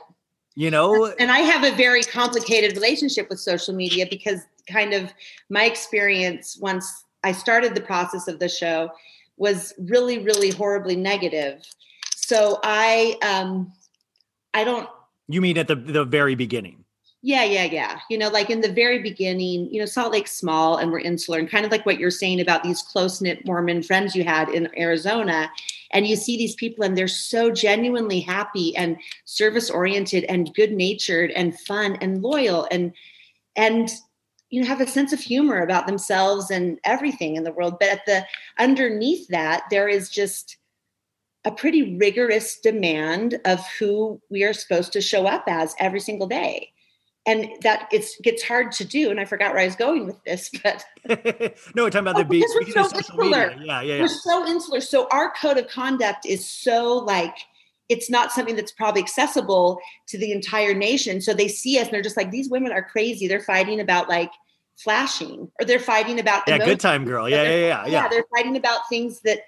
You know, and I have a very complicated relationship with social media because kind of my experience once I started the process of the show was really, really horribly negative. So I, um, I don't. You mean at the the very beginning? Yeah, yeah, yeah. You know, like in the very beginning, you know, Salt Lake's small and we're insular, and kind of like what you're saying about these close knit Mormon friends you had in Arizona. And you see these people, and they're so genuinely happy and service oriented and good natured and fun and loyal and and you know have a sense of humor about themselves and everything in the world. But at the underneath that, there is just a pretty rigorous demand of who we are supposed to show up as every single day and that it's gets hard to do. And I forgot where I was going with this, but no, we're talking about oh, the beach. We're so insular. Yeah, yeah, yeah. We're so insular. So our code of conduct is so like it's not something that's probably accessible to the entire nation. So they see us and they're just like, these women are crazy. They're fighting about like flashing or they're fighting about yeah, good time girl. Yeah, yeah, yeah, yeah. Yeah, they're fighting about things that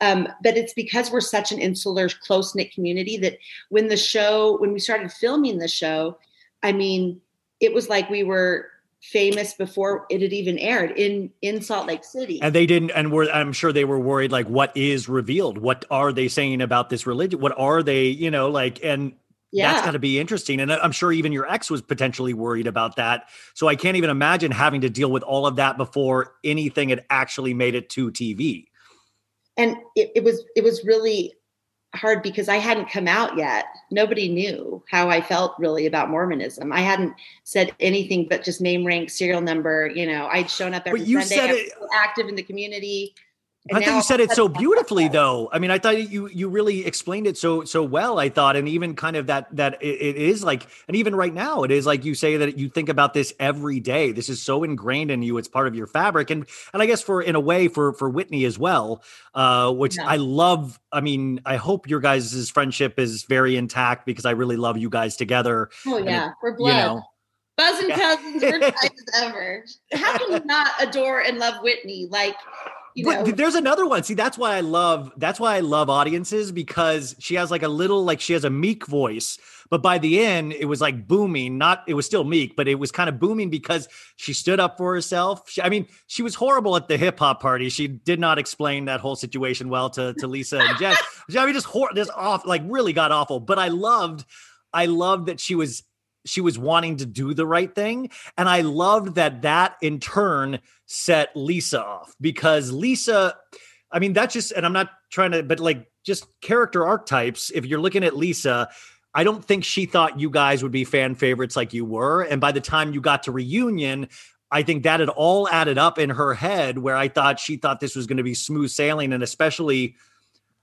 um, but it's because we're such an insular, close knit community that when the show, when we started filming the show, I mean, it was like we were famous before it had even aired in in Salt Lake City. And they didn't and were I'm sure they were worried like what is revealed? What are they saying about this religion? What are they, you know, like and yeah. that's got to be interesting. And I'm sure even your ex was potentially worried about that. So I can't even imagine having to deal with all of that before anything had actually made it to TV. And it, it was it was really hard because I hadn't come out yet. Nobody knew how I felt really about Mormonism. I hadn't said anything but just name, rank, serial number. You know, I'd shown up every but you Sunday, said it, active in the community. And I thought you said it so beautifully, though. I mean, I thought you you really explained it so so well. I thought, and even kind of that that it, it is like, and even right now, it is like you say that you think about this every day. This is so ingrained in you; it's part of your fabric, and and I guess for in a way for for Whitney as well, uh, which yeah. I love. I mean, I hope your guys' friendship is very intact because I really love you guys together. Oh yeah, it, we're blood. You know, Buzzing cousins, we're tight as ever. How can you not adore and love Whitney? Like you know? But there's another one. See, that's why I love that's why I love audiences because she has like a little like she has a meek voice, but by the end it was like booming. Not it was still meek, but it was kind of booming because she stood up for herself. She, I mean, she was horrible at the hip hop party. She did not explain that whole situation well to to Lisa and Jess. I mean, just hor- this off like really got awful. But I loved, I loved that she was she was wanting to do the right thing and i loved that that in turn set lisa off because lisa i mean that's just and i'm not trying to but like just character archetypes if you're looking at lisa i don't think she thought you guys would be fan favorites like you were and by the time you got to reunion I think that had all added up in her head where I thought she thought this was going to be smooth sailing. And especially,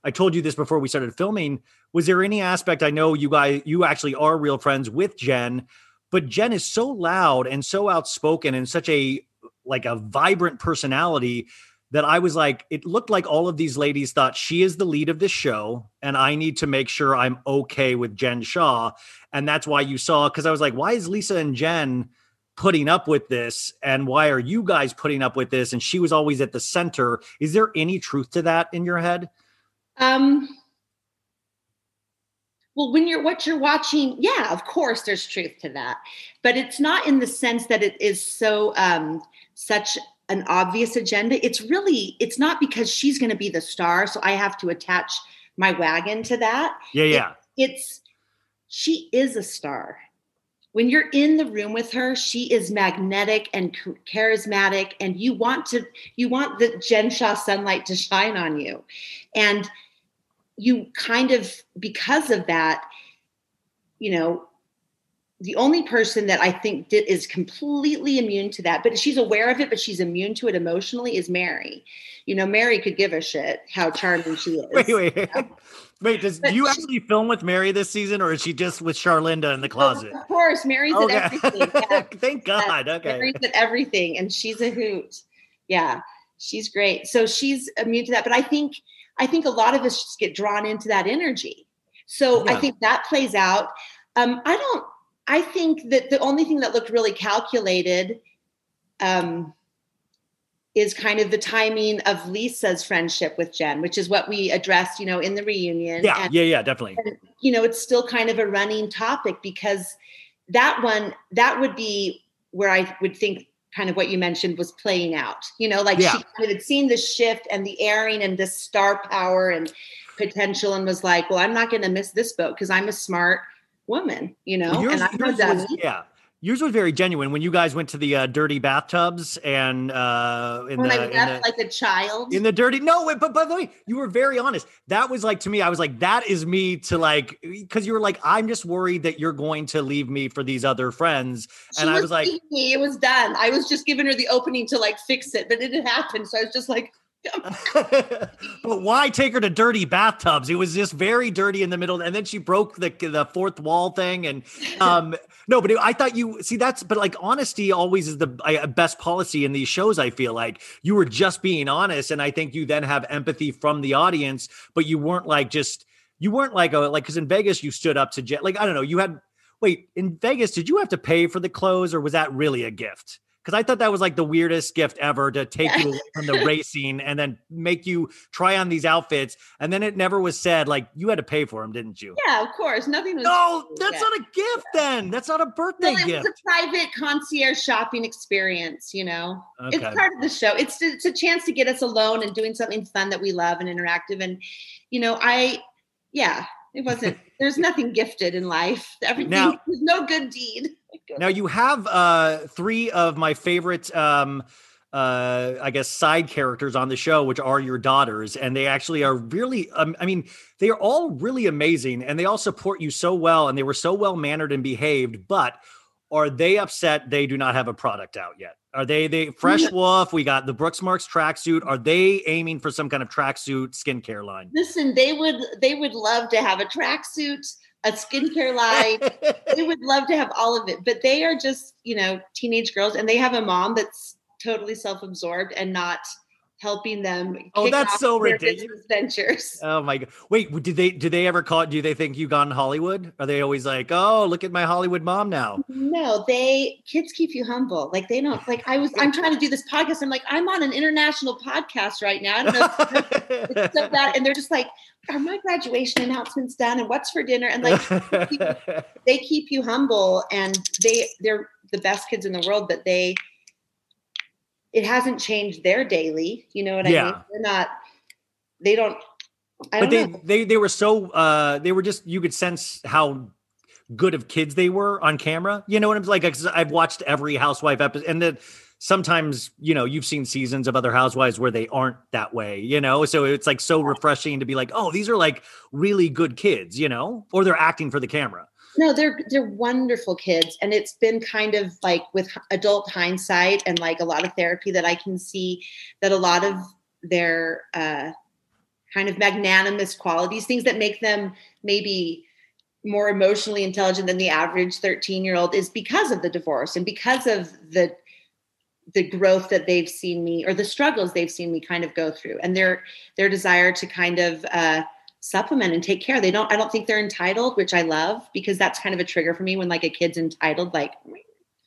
I told you this before we started filming was there any aspect i know you guys you actually are real friends with jen but jen is so loud and so outspoken and such a like a vibrant personality that i was like it looked like all of these ladies thought she is the lead of this show and i need to make sure i'm okay with jen shah. And that's why you saw because i was like why is lisa and jen putting up with this? And why are you guys putting up with this? And she was always at the center. Is there any truth to that in your head? Um well, when you're what you're watching, yeah, of course there's truth to that. But it's not in the sense that it is so um such an obvious agenda. It's really it's not because she's going to be the star, so I have to attach my wagon to that. Yeah, yeah. It, it's she is a star. When you're in the room with her, she is magnetic and charismatic and you want to you want the Jen Shah sunlight to shine on you. And you kind of because of that you know the only person that i think did is completely immune to that but she's aware of it but she's immune to it emotionally is mary you know mary could give a shit how charming she is wait wait you know? wait does but you she, actually film with mary this season or is she just with charlinda in the oh, closet of course mary's okay. at everything yeah. thank god yeah. okay mary's at everything and she's a hoot yeah she's great so she's immune to that but i think I think a lot of us just get drawn into that energy. So yeah. I think that plays out. Um, I don't, I think that the only thing that looked really calculated, um, is kind of the timing of Lisa's friendship with Jen, which is what we addressed, you know, in the reunion. Yeah, And- yeah, yeah, definitely. and, you know, it's still kind of a running topic because that one, that would be where I would think kind of what you mentioned was playing out. You know, like Yeah. she kind of had seen the shift and the airing and this star power and potential and was like, well, I'm not going to miss this boat because I'm a smart woman, you know, Yours, and I'm yours was, yeah. Yours was very genuine when you guys went to the uh, dirty bathtubs and uh, in When the, I in left the- like a child. in the dirty no wait, but by the way you were very honest that was like to me i was like that is me to like because you were like i'm just worried that you're going to leave me for these other friends She and i was like me. it was done. I was just giving her the opening to like fix it, but it had happened. So I was just like, but why take her to dirty bathtubs? It was just very dirty in the middle and then she broke the the fourth wall thing and um no but i thought you see that's but like honesty always is the I- best policy in these shows i feel like. You were just being honest and i think you then have empathy from the audience but you weren't like just you weren't like a like because in vegas you stood up to Jet like i don't know you had wait in vegas did you have to pay for the clothes or was that really a gift because I thought that was like the weirdest gift ever to take you away from the racing and then make you try on these outfits. And then it never was said, like, you had to pay for them, didn't you? yeah, of course. Nothing was. No, that's Yeah. not a gift then. That's not a birthday No, it gift. was a private concierge shopping experience, you know. Okay. It's part of the show. It's it's a chance to get us alone and doing something fun that we love and interactive. And you know, I yeah, it wasn't there's nothing gifted in life. Everything Now- there's no good deed. Now you have uh three of my favorite um uh I guess side characters on the show which are your daughters and they actually are really um, I mean they are all really amazing and they all support you so well and they were so well mannered and behaved but are they upset they do not have a product out yet? Are they they Fresh Wolf? We got the Brooks Marks tracksuit. Are they aiming for some kind of tracksuit skincare line? Listen, they would they would love to have a tracksuit, a skincare line. they would love to have all of it, but they are just, you know, teenage girls and they have a mom that's totally self-absorbed and not helping them Oh, that's so their ridiculous. ventures. Oh my god! Wait, did they do they ever call? Do they think you gone in Hollywood? Are they always like, oh, look at my Hollywood mom now? No, they kids keep you humble. Like they don't like I was I'm trying to do this podcast. I'm like, I'm on an international podcast right now. I don't know it's so bad. And they're just like, are my graduation announcements done? And what's for dinner? And like they keep you humble and they they're the best kids in the world, but they it hasn't changed their daily. You know what I mean? Yeah. They're not they don't I but don't they, know. they they were so uh they were just you could sense how good of kids they were on camera. You know what I'm like? 'cause I've watched every housewife episode and then sometimes, you know, you've seen seasons of other housewives where they aren't that way, you know? So it's like so refreshing to be like, oh, these are like really good kids, you know, or they're acting for the camera. No, they're they're wonderful kids, and it's been kind of like with adult hindsight and like a lot of therapy that I can see that a lot of their uh, kind of magnanimous qualities, things that make them maybe more emotionally intelligent than the average 13 year old is because of the divorce and because of the the growth that they've seen me or the struggles they've seen me kind of go through. And their their desire to kind of uh, supplement and take care. They don't i don't think they're entitled which i love because that's kind of a trigger for me when like a kid's entitled like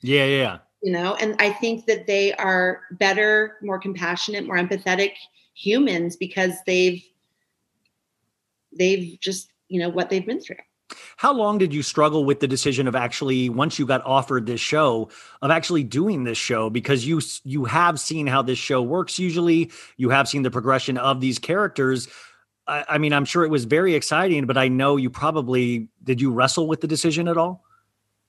Yeah, yeah, yeah. you know and i think that they are better more compassionate more empathetic humans because they've they've just you know what they've been through. How long did you struggle with the decision of actually once you got offered this show of actually doing this show? Because you you have seen how this show works usually. You have seen the progression of these characters I, I mean I'm sure it was very exciting but I know you probably did you wrestle with the decision at all?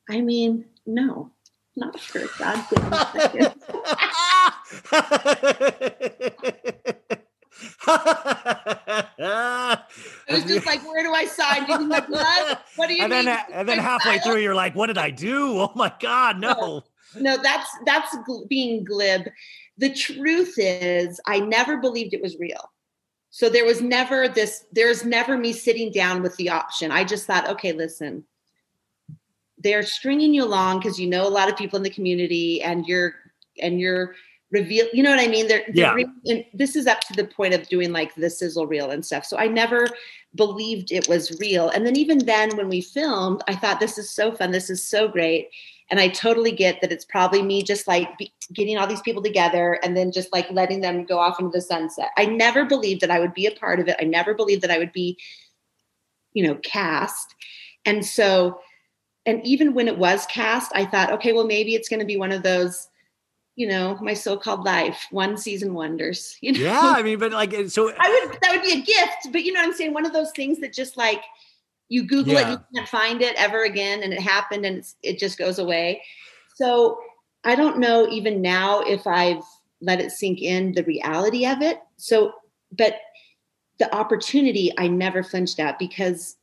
I mean no not for god goodness I it was just like where do i sign? Do you need my blood? What do you and then need? and then halfway through you're like what did I do? Oh my god no no that's that's gl- being glib. The truth is i never believed it was real so there was never this there's never me sitting down with the option. I just thought okay listen they're stringing you along because you know a lot of people in the community and you're and you're reveal you know what i mean? They're, they're Yeah. and this is up to the point of doing like the sizzle reel and stuff. So i never believed it was real. And then even then when we filmed i thought this is so fun. This is so great And I totally get that it's probably me just like be, getting all these people together and then just like letting them go off into the sunset. I never believed that I would be a part of it. I never believed that I would be, you know, cast. And so, and even when it was cast, I thought, okay, well, maybe it's going to be one of those you know, my so-called life, one season wonders. You know? Yeah, I mean, but like, so I would that would be a gift, but you know what I'm saying? One of those things that just like you Google yeah. it, you can't find it ever again, and it happened, and it just goes away. So I don't know even now if I've let it sink in the reality of it. So, but the opportunity I never flinched at because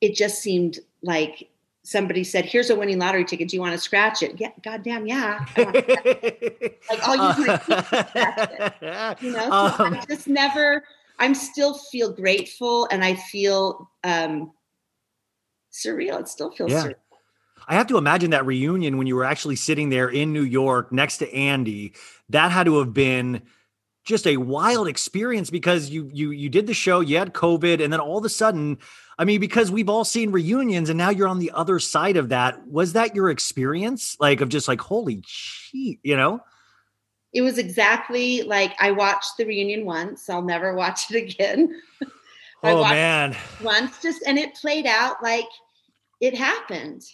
it just seemed like somebody said, "Here's a winning lottery ticket. Do you want to scratch it?" Yeah, goddamn, yeah. like I'll use my it. You know, so um, I just never. I'm still feel grateful, and I feel um, surreal. It still feels yeah. surreal. I have to imagine that reunion when you were actually sitting there in New York next to Andy. That had to have been just a wild experience because you you you did the show, you had COVID, and then all of a sudden I mean, because we've all seen reunions and now you're on the other side of that. Was that your experience? Like, of just like, holy shit, you know? It was exactly like I watched the reunion once. I'll never watch it again. oh, man. Once just, and it played out like it happened.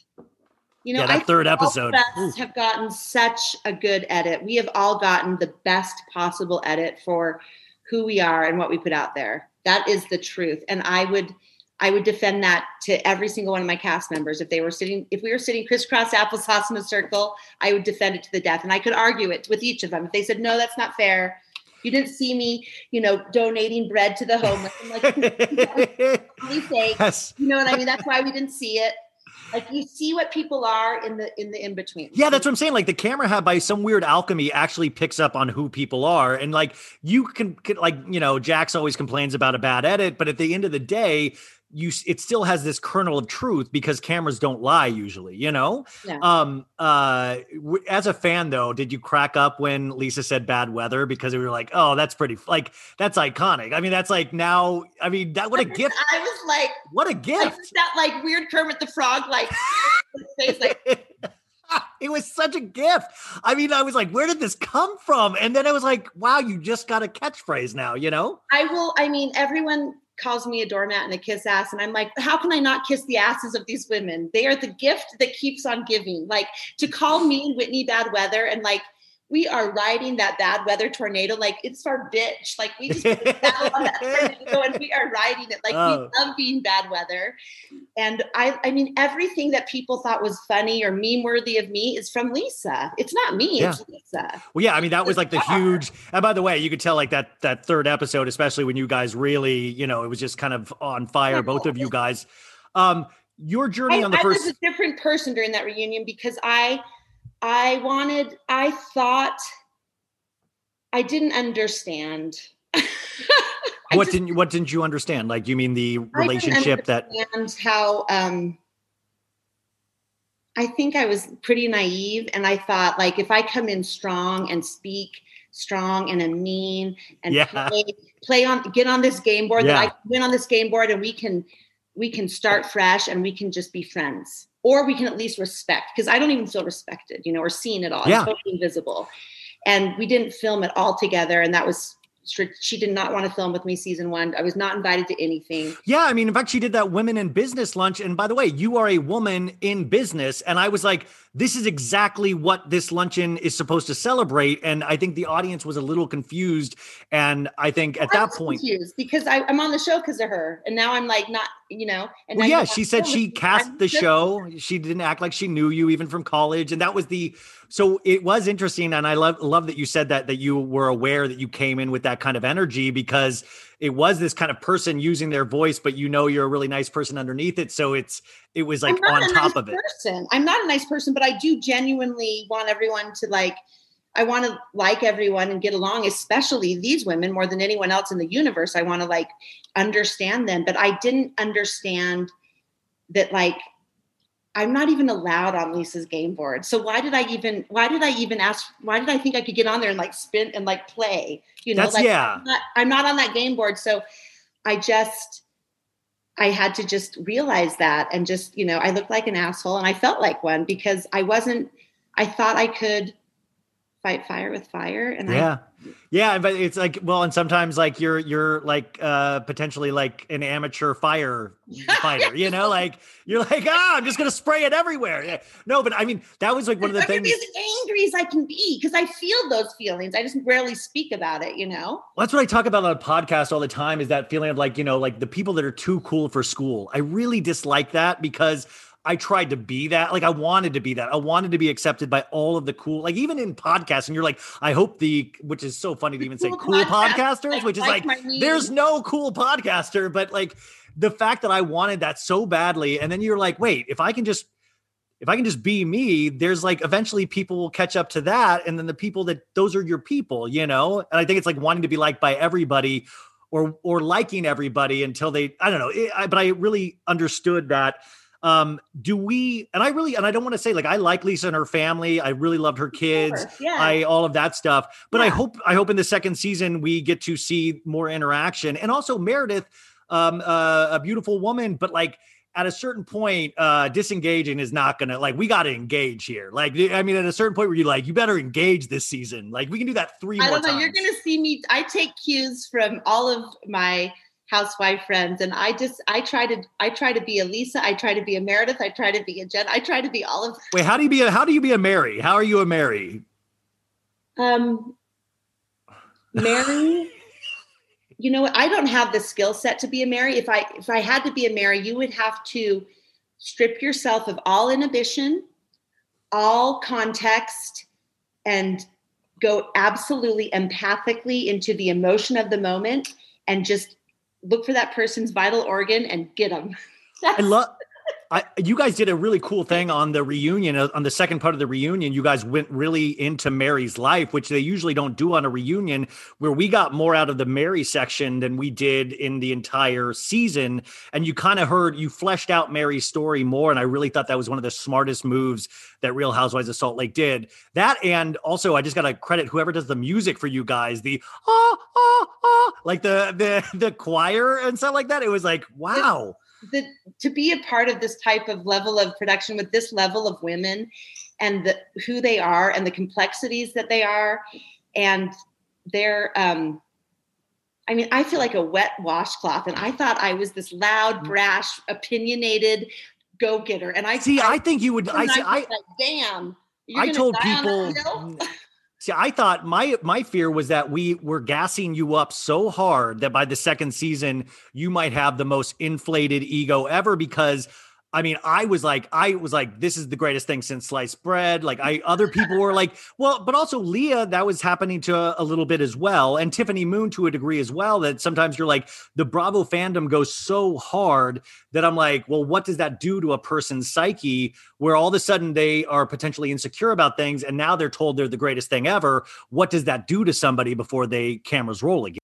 You know, yeah, that I third episode have gotten such a good edit. We have all gotten the best possible edit for who we are and what we put out there. That is the truth. And I would, I would defend that to every single one of my cast members. If they were sitting, if we were sitting crisscross applesauce in a circle, I would defend it to the death. And I could argue it with each of them. If they said, no, that's not fair. You didn't see me, you know, donating bread to the homeless. I'm like, yes. you know what I mean? That's why we didn't see it. Like you see what people are in the in the in between. Yeah, that's what I'm saying. Like the camera had by some weird alchemy actually picks up on who people are, and like you can, can like you know, Jax always complains about a bad edit, but at the end of the day, you it still has this kernel of truth because cameras don't lie usually you know yeah. um uh w- as a fan though did you crack up when lisa said bad weather because we were like oh that's pretty like that's iconic i mean that's like now i mean that what a gift i was like what a gift that like weird kermit the frog like face like it was such a gift. I mean, I was like, where did this come from? And then I was like, wow, you just got a catchphrase now, you know? I will, I mean, everyone calls me a doormat and a kiss ass and i'm like how can i not kiss the asses of these women? They are the gift that keeps on giving. Like to call me whitney bad weather and like we are riding that bad weather tornado like it's our bitch. Like we just on that tornado and we are riding it. Like oh. we love being bad weather. And I I mean everything that people thought was funny or meme worthy of me is from Lisa. It's not me, yeah. it's Lisa. Well, yeah, I mean that was like the huge and by the way, you could tell like that that third episode, especially when you guys really, you know, it was just kind of on fire, both of you guys. Um your journey I, on the first I was a different person during that reunion because I I wanted, I thought I didn't understand. what just, didn't you, what didn't you understand? Like you mean the relationship that and how um I think I was pretty naive and I thought like if I come in strong and speak strong and a mean and yeah. play, play on get on this game board yeah. that I win on this game board and we can we can start fresh and we can just be friends or we can at least respect because I don't even feel respected, you know, or seen at all. Yeah. I'm totally invisible. And we didn't film it all together. And that was she did not want to film with me season one. I was not invited to anything. Yeah, I mean, in fact, she did that women in business lunch. And by the way, you are a woman in business, and I was like, this is exactly what this luncheon is supposed to celebrate. And I think the audience was a little confused. And I think at I that point, confused because I, am on the show because of her, and now I'm like not, you know. And well, yeah, she said she cast the show. She didn't act like she knew you even from college, and that was the so it was interesting, and I love love that you said that that you were aware that you came in with that kind of energy because it was this kind of person using their voice, but you know you're a really nice person underneath it. So it's it was like on top nice of it. Person. I'm not a nice person, but I do genuinely want everyone to like. I want to like everyone and get along, especially these women more than anyone else in the universe. I want to like understand them, but I didn't understand that like I'm not even allowed on Lisa's game board. So why did I even why did I even ask why did I think I could get on there and like spin and like play? You know, That's, like yeah. I'm not, I'm not on that game board. So I just I had to just realize that and just, you know, I looked like an asshole and I felt like one because I wasn't, I thought I could fight fire with fire. And yeah. I, yeah. But it's like, well, and sometimes like you're, you're like, uh, potentially like an amateur fire fighter, you know, like you're like, ah, I'm just going to spray it everywhere. Yeah. No, but I mean, that was like one of the I'm things. as angry as I can be because I feel those feelings. I just rarely speak about it, you know? Well, that's what I talk about on a podcast all the time is that feeling of like, you know, like the people that are too cool for school. I really dislike that because I tried to be that. Like I wanted to be that. I wanted to be accepted by all of the cool, like even in podcasts. And you're like, I hope the, which is so funny to even say cool podcast, podcasters, which is like, like there's no cool podcaster, but like the fact that I wanted that so badly. And then you're like, wait, if I can just, if I can just be me, there's like eventually people will catch up to that. And then the people that those are your people, you know? And I think it's like wanting to be liked by everybody or, or liking everybody until they, I don't know. It, I, but I really understood that um, do we, and I really, and I don't want to say like, I like Lisa and her family. I really loved her kids. Yeah. I, all of that stuff. But yeah. I hope, I hope in the second season we get to see more interaction and also Meredith, um, uh, a beautiful woman, but like, at a certain point, uh, disengaging is not gonna like we gotta engage here. Like, I mean, at a certain point where you like, you better engage this season. Like, we can do that three. I don't know. Times. You're gonna see me. I take cues from all of my housewife friends. And i just i try to i try to be a lisa. I try to be a meredith. I try to be a jen. I try to be all of wait how do you be a how do you be a mary? How are you a mary? Um mary you know what? I don't have the skill set to be a mary. If i if i had to be a mary you would have to strip yourself of all inhibition all context and go absolutely empathically into the emotion of the moment and just look for that person's vital organ and get them. I love. I, you guys did a really cool thing on the reunion. Uh, on the second part of the reunion, you guys went really into Mary's life, which they usually don't do on a reunion, where we got more out of the Mary section than we did in the entire season. And you kind of heard, you fleshed out Mary's story more. And I really thought that was one of the smartest moves that Real Housewives of Salt Lake did. That, and also, I just got to credit whoever does the music for you guys, the ah, ah, ah, like the, the, the choir and stuff like that. It was like, wow the, to be a part of this type of level of production with this level of women and the, who they are and the complexities that they are and their um i mean i feel like a wet washcloth and i thought i was this loud mm. brash opinionated go-getter and i see i, I think you would i see i like, damn i told people See, I thought my my fear was that we were gassing you up so hard that by the second season you might have the most inflated ego ever because I mean, I was like, I was like, this is the greatest thing since sliced bread. Like, I other people were like, well, but also Leah, that was happening to a, little bit as well, and Tiffany Moon to a degree as well. That sometimes you're like, the Bravo fandom goes so hard that I'm like, well, what does that do to a person's psyche where all of a sudden they are potentially insecure about things, and now they're told they're the greatest thing ever? What does that do to somebody before they cameras roll again?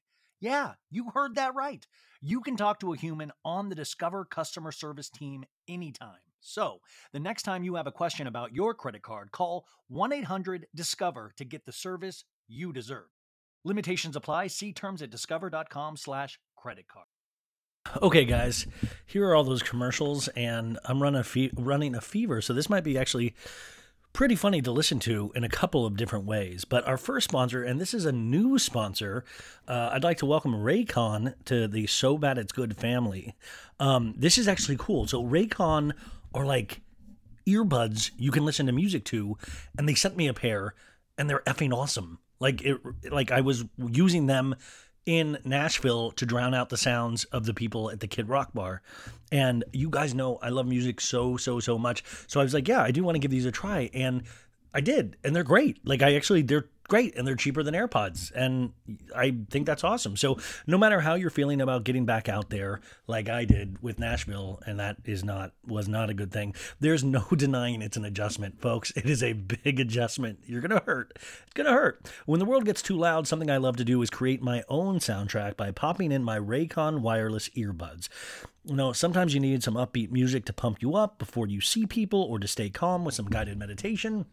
Yeah, you heard that right. You can talk to a human on the Discover customer service team anytime. So, the next time you have a question about your credit card, call 1 800 Discover to get the service you deserve. Limitations apply. See terms at discover.com/slash credit card. Okay, guys, here are all those commercials, and I'm running a, fe- running a fever, so this might be actually pretty funny to listen to in a couple of different ways. But our first sponsor, and this is a new sponsor, uh, I'd like to welcome Raycon to the So Bad It's Good family. Um, this is actually cool. So, Raycon are like earbuds you can listen to music to, and they sent me a pair, and they're effing awesome. Like it, like I was using them in Nashville to drown out the sounds of the people at the Kid Rock bar. And you guys know I love music so, so, so much. So I was like, yeah, I do want to give these a try. And I did. And they're great. Like, I actually, they're great and they're cheaper than AirPods. And I think that's awesome. So, no matter how you're feeling about getting back out there, like I did with Nashville, and that is not, was not a good thing, there's no denying it's an adjustment, folks. It is a big adjustment. You're going to hurt. It's going to hurt. When the world gets too loud, something I love to do is create my own soundtrack by popping in my Raycon wireless earbuds. You know, sometimes you need some upbeat music to pump you up before you see people or to stay calm with some guided meditation.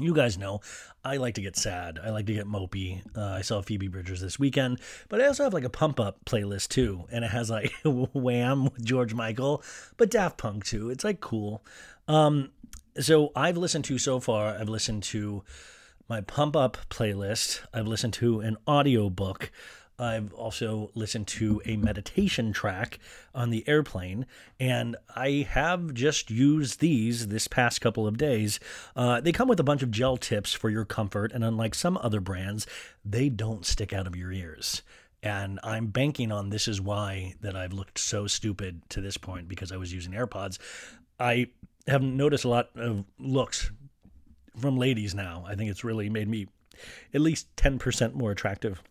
You guys know I like to get sad. I like to get mopey. Uh, I saw Phoebe Bridgers this weekend, but I also have like a pump up playlist too, and it has like Wham with George Michael, but Daft Punk too. It's like cool. Um, so I've listened to so far. I've listened to my pump up playlist. I've listened to an audiobook. I've also listened to a meditation track on the airplane, and I have just used these this past couple of days. Uh, they come with a bunch of gel tips for your comfort, and unlike some other brands, they don't stick out of your ears. And I'm banking on this is why that I've looked so stupid to this point because I was using AirPods. I have noticed a lot of looks from ladies now. I think it's really made me at least 10% more attractive.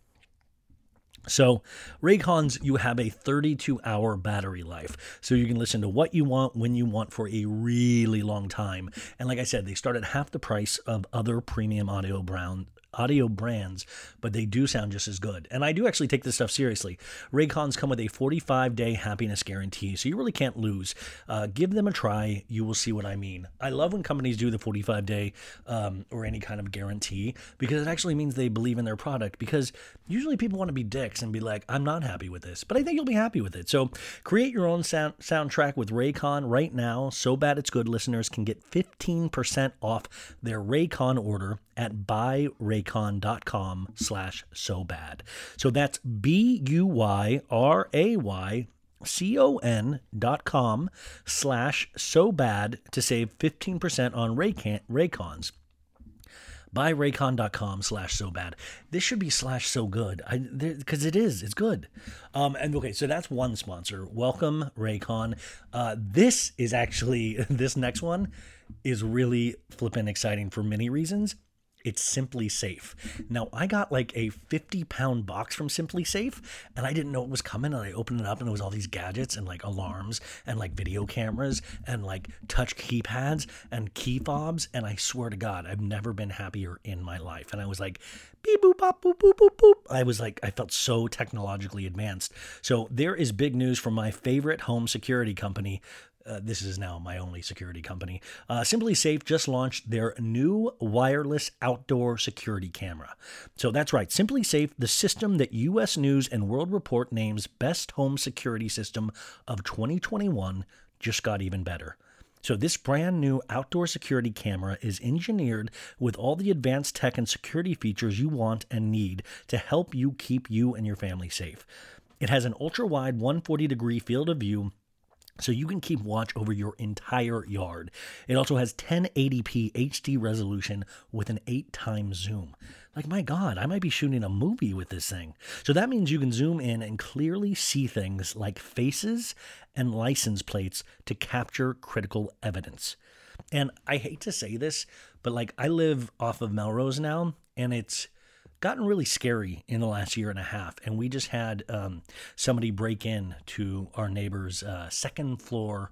So, Raycons, you have a 32 hour battery life. So, you can listen to what you want when you want for a really long time. And like I said, they start at half the price of other premium audio brown audio brands, but they do sound just as good. And I do actually take this stuff seriously. Raycons come with a 45 day happiness guarantee, so you really can't lose. Uh, give them a try. You will see what I mean. I love when companies do the 45 day um, or any kind of guarantee because it actually means they believe in their product. Because usually people want to be dicks and be like, I'm not happy with this, but I think you'll be happy with it. So create your own sound- soundtrack with Raycon right now. So bad it's good listeners can get 15% off their Raycon order at buyraycon.com slash so bad. So that's B U Y R A Y C O N dot com slash so bad to save 15% on Raycon, Raycons. Buy Buyraycon.com slash so bad. This should be slash so good because it is. It's good. Um, and okay, so that's one sponsor. Welcome, Raycon. Uh, this is actually, this next one is really flippin' exciting for many reasons. It's SimpliSafe. Now, I got like a 50 pound box from SimpliSafe and I didn't know it was coming. And I opened it up and there was all these gadgets and like alarms and like video cameras and like touch keypads and key fobs. And I swear to God, I've never been happier in my life. And I was like, beep, boop, bop, boop, boop, boop, boop. I was like, I felt so technologically advanced. So there is big news from my favorite home security company, uh, this is now my only security company. Uh, SimpliSafe just launched their new wireless outdoor security camera. So that's right, SimpliSafe, the system that U.S. News and World Report names best home security system of 2021, just got even better. So, this brand new outdoor security camera is engineered with all the advanced tech and security features you want and need to help you keep you and your family safe. It has an ultra wide 140 degree field of view so you can keep watch over your entire yard. It also has 1080p HD resolution with an 8 times zoom. Like, my God, I might be shooting a movie with this thing. So that means you can zoom in and clearly see things like faces and license plates to capture critical evidence. And I hate to say this, but like, I live off of Melrose now, and it's gotten really scary in the last year and a half. And we just had um, somebody break in to our neighbor's uh, second floor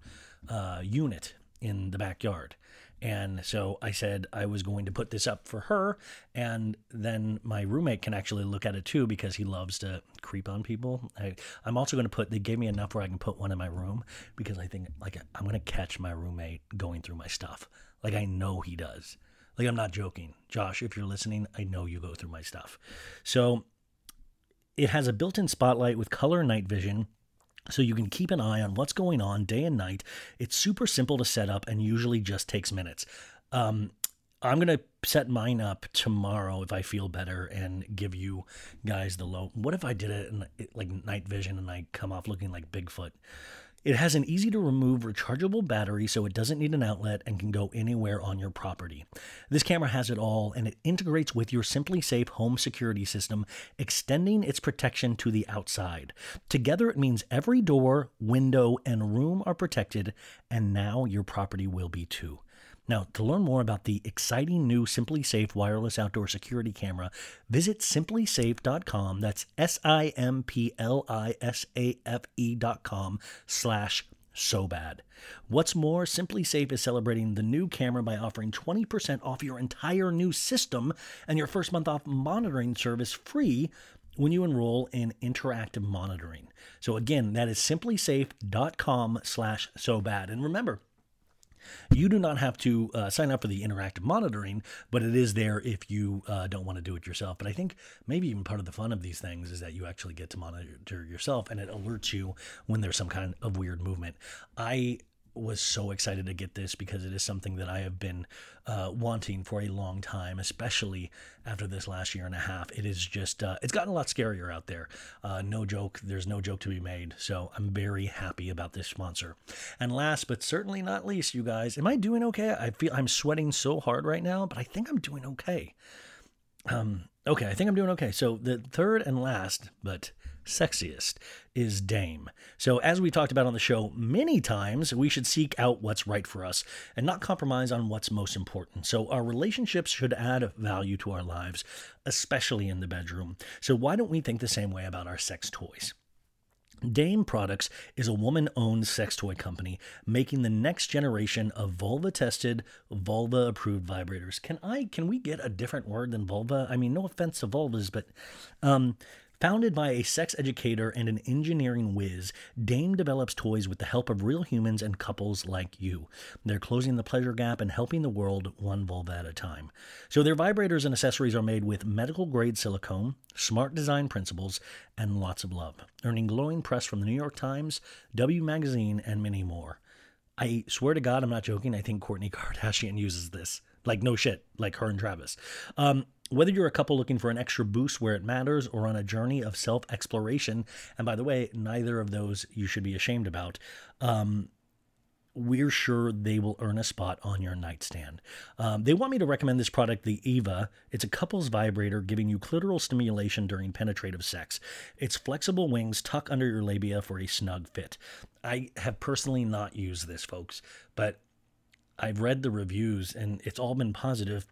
uh, unit in the backyard. And so I said I was going to put this up for her, and then my roommate can actually look at it too because he loves to creep on people. I, I'm also going to put. They gave me enough where I can put one in my room because I think like I'm going to catch my roommate going through my stuff. Like I know he does. Like I'm not joking, Josh. If you're listening, I know you go through my stuff. So it has a built-in spotlight with color night vision so you can keep an eye on what's going on day and night. It's super simple to set up and usually just takes minutes. Um, I'm going to set mine up tomorrow if I feel better and give you guys the low. What if I did it in like night vision and I come off looking like Bigfoot? It has an easy to remove rechargeable battery so it doesn't need an outlet and can go anywhere on your property. This camera has it all and it integrates with your SimpliSafe home security system, extending its protection to the outside. Together, it means every door, window, and room are protected, and now your property will be too. Now, to learn more about the exciting new SimpliSafe wireless outdoor security camera, visit simplisafe.com. That's S I M P L I S A F E.com slash so bad. What's more, SimpliSafe is celebrating the new camera by offering 20% off your entire new system and your first month off monitoring service free when you enroll in interactive monitoring. So again, that is simplisafe.com slash so bad. And remember, you do not have to uh, sign up for the interactive monitoring, but it is there if you uh, don't want to do it yourself. But I think maybe even part of the fun of these things is that you actually get to monitor yourself and it alerts you when there's some kind of weird movement. I was so excited to get this because it is something that I have been uh, wanting for a long time, especially after this last year and a half. It is just, uh, it's gotten a lot scarier out there. Uh, no joke, there's no joke to be made. So I'm very happy about this sponsor. And last but certainly not least, you guys, am I doing okay? I feel I'm sweating so hard right now, but I think I'm doing okay. Um, okay, I think I'm doing okay. So the third and last, but sexiest is Dame. So, as we talked about on the show many times, we should seek out what's right for us and not compromise on what's most important. So, our relationships should add value to our lives, especially in the bedroom. So, why don't we think the same way about our sex toys? Dame Products is a woman owned sex toy company making the next generation of vulva tested, vulva approved vibrators. Can I can we get a different word than vulva? I mean, no offense to vulvas, but um, Founded by a sex educator and an engineering whiz, Dame develops toys with the help of real humans and couples like you. They're closing the pleasure gap and helping the world one vulva at a time. So their vibrators and accessories are made with medical grade silicone, smart design principles, and lots of love, earning glowing press from the New York Times, W Magazine, and many more. I swear to God, I'm not joking. I think Kourtney Kardashian uses this. Like, no shit, like her and Travis. Um, whether you're a couple looking for an extra boost where it matters or on a journey of self exploration, and by the way, neither of those you should be ashamed about, um, we're sure they will earn a spot on your nightstand. Um, they want me to recommend this product, the Eva. It's a couple's vibrator giving you clitoral stimulation during penetrative sex. Its flexible wings tuck under your labia for a snug fit. I have personally not used this, folks, but I've read the reviews and it's all been positive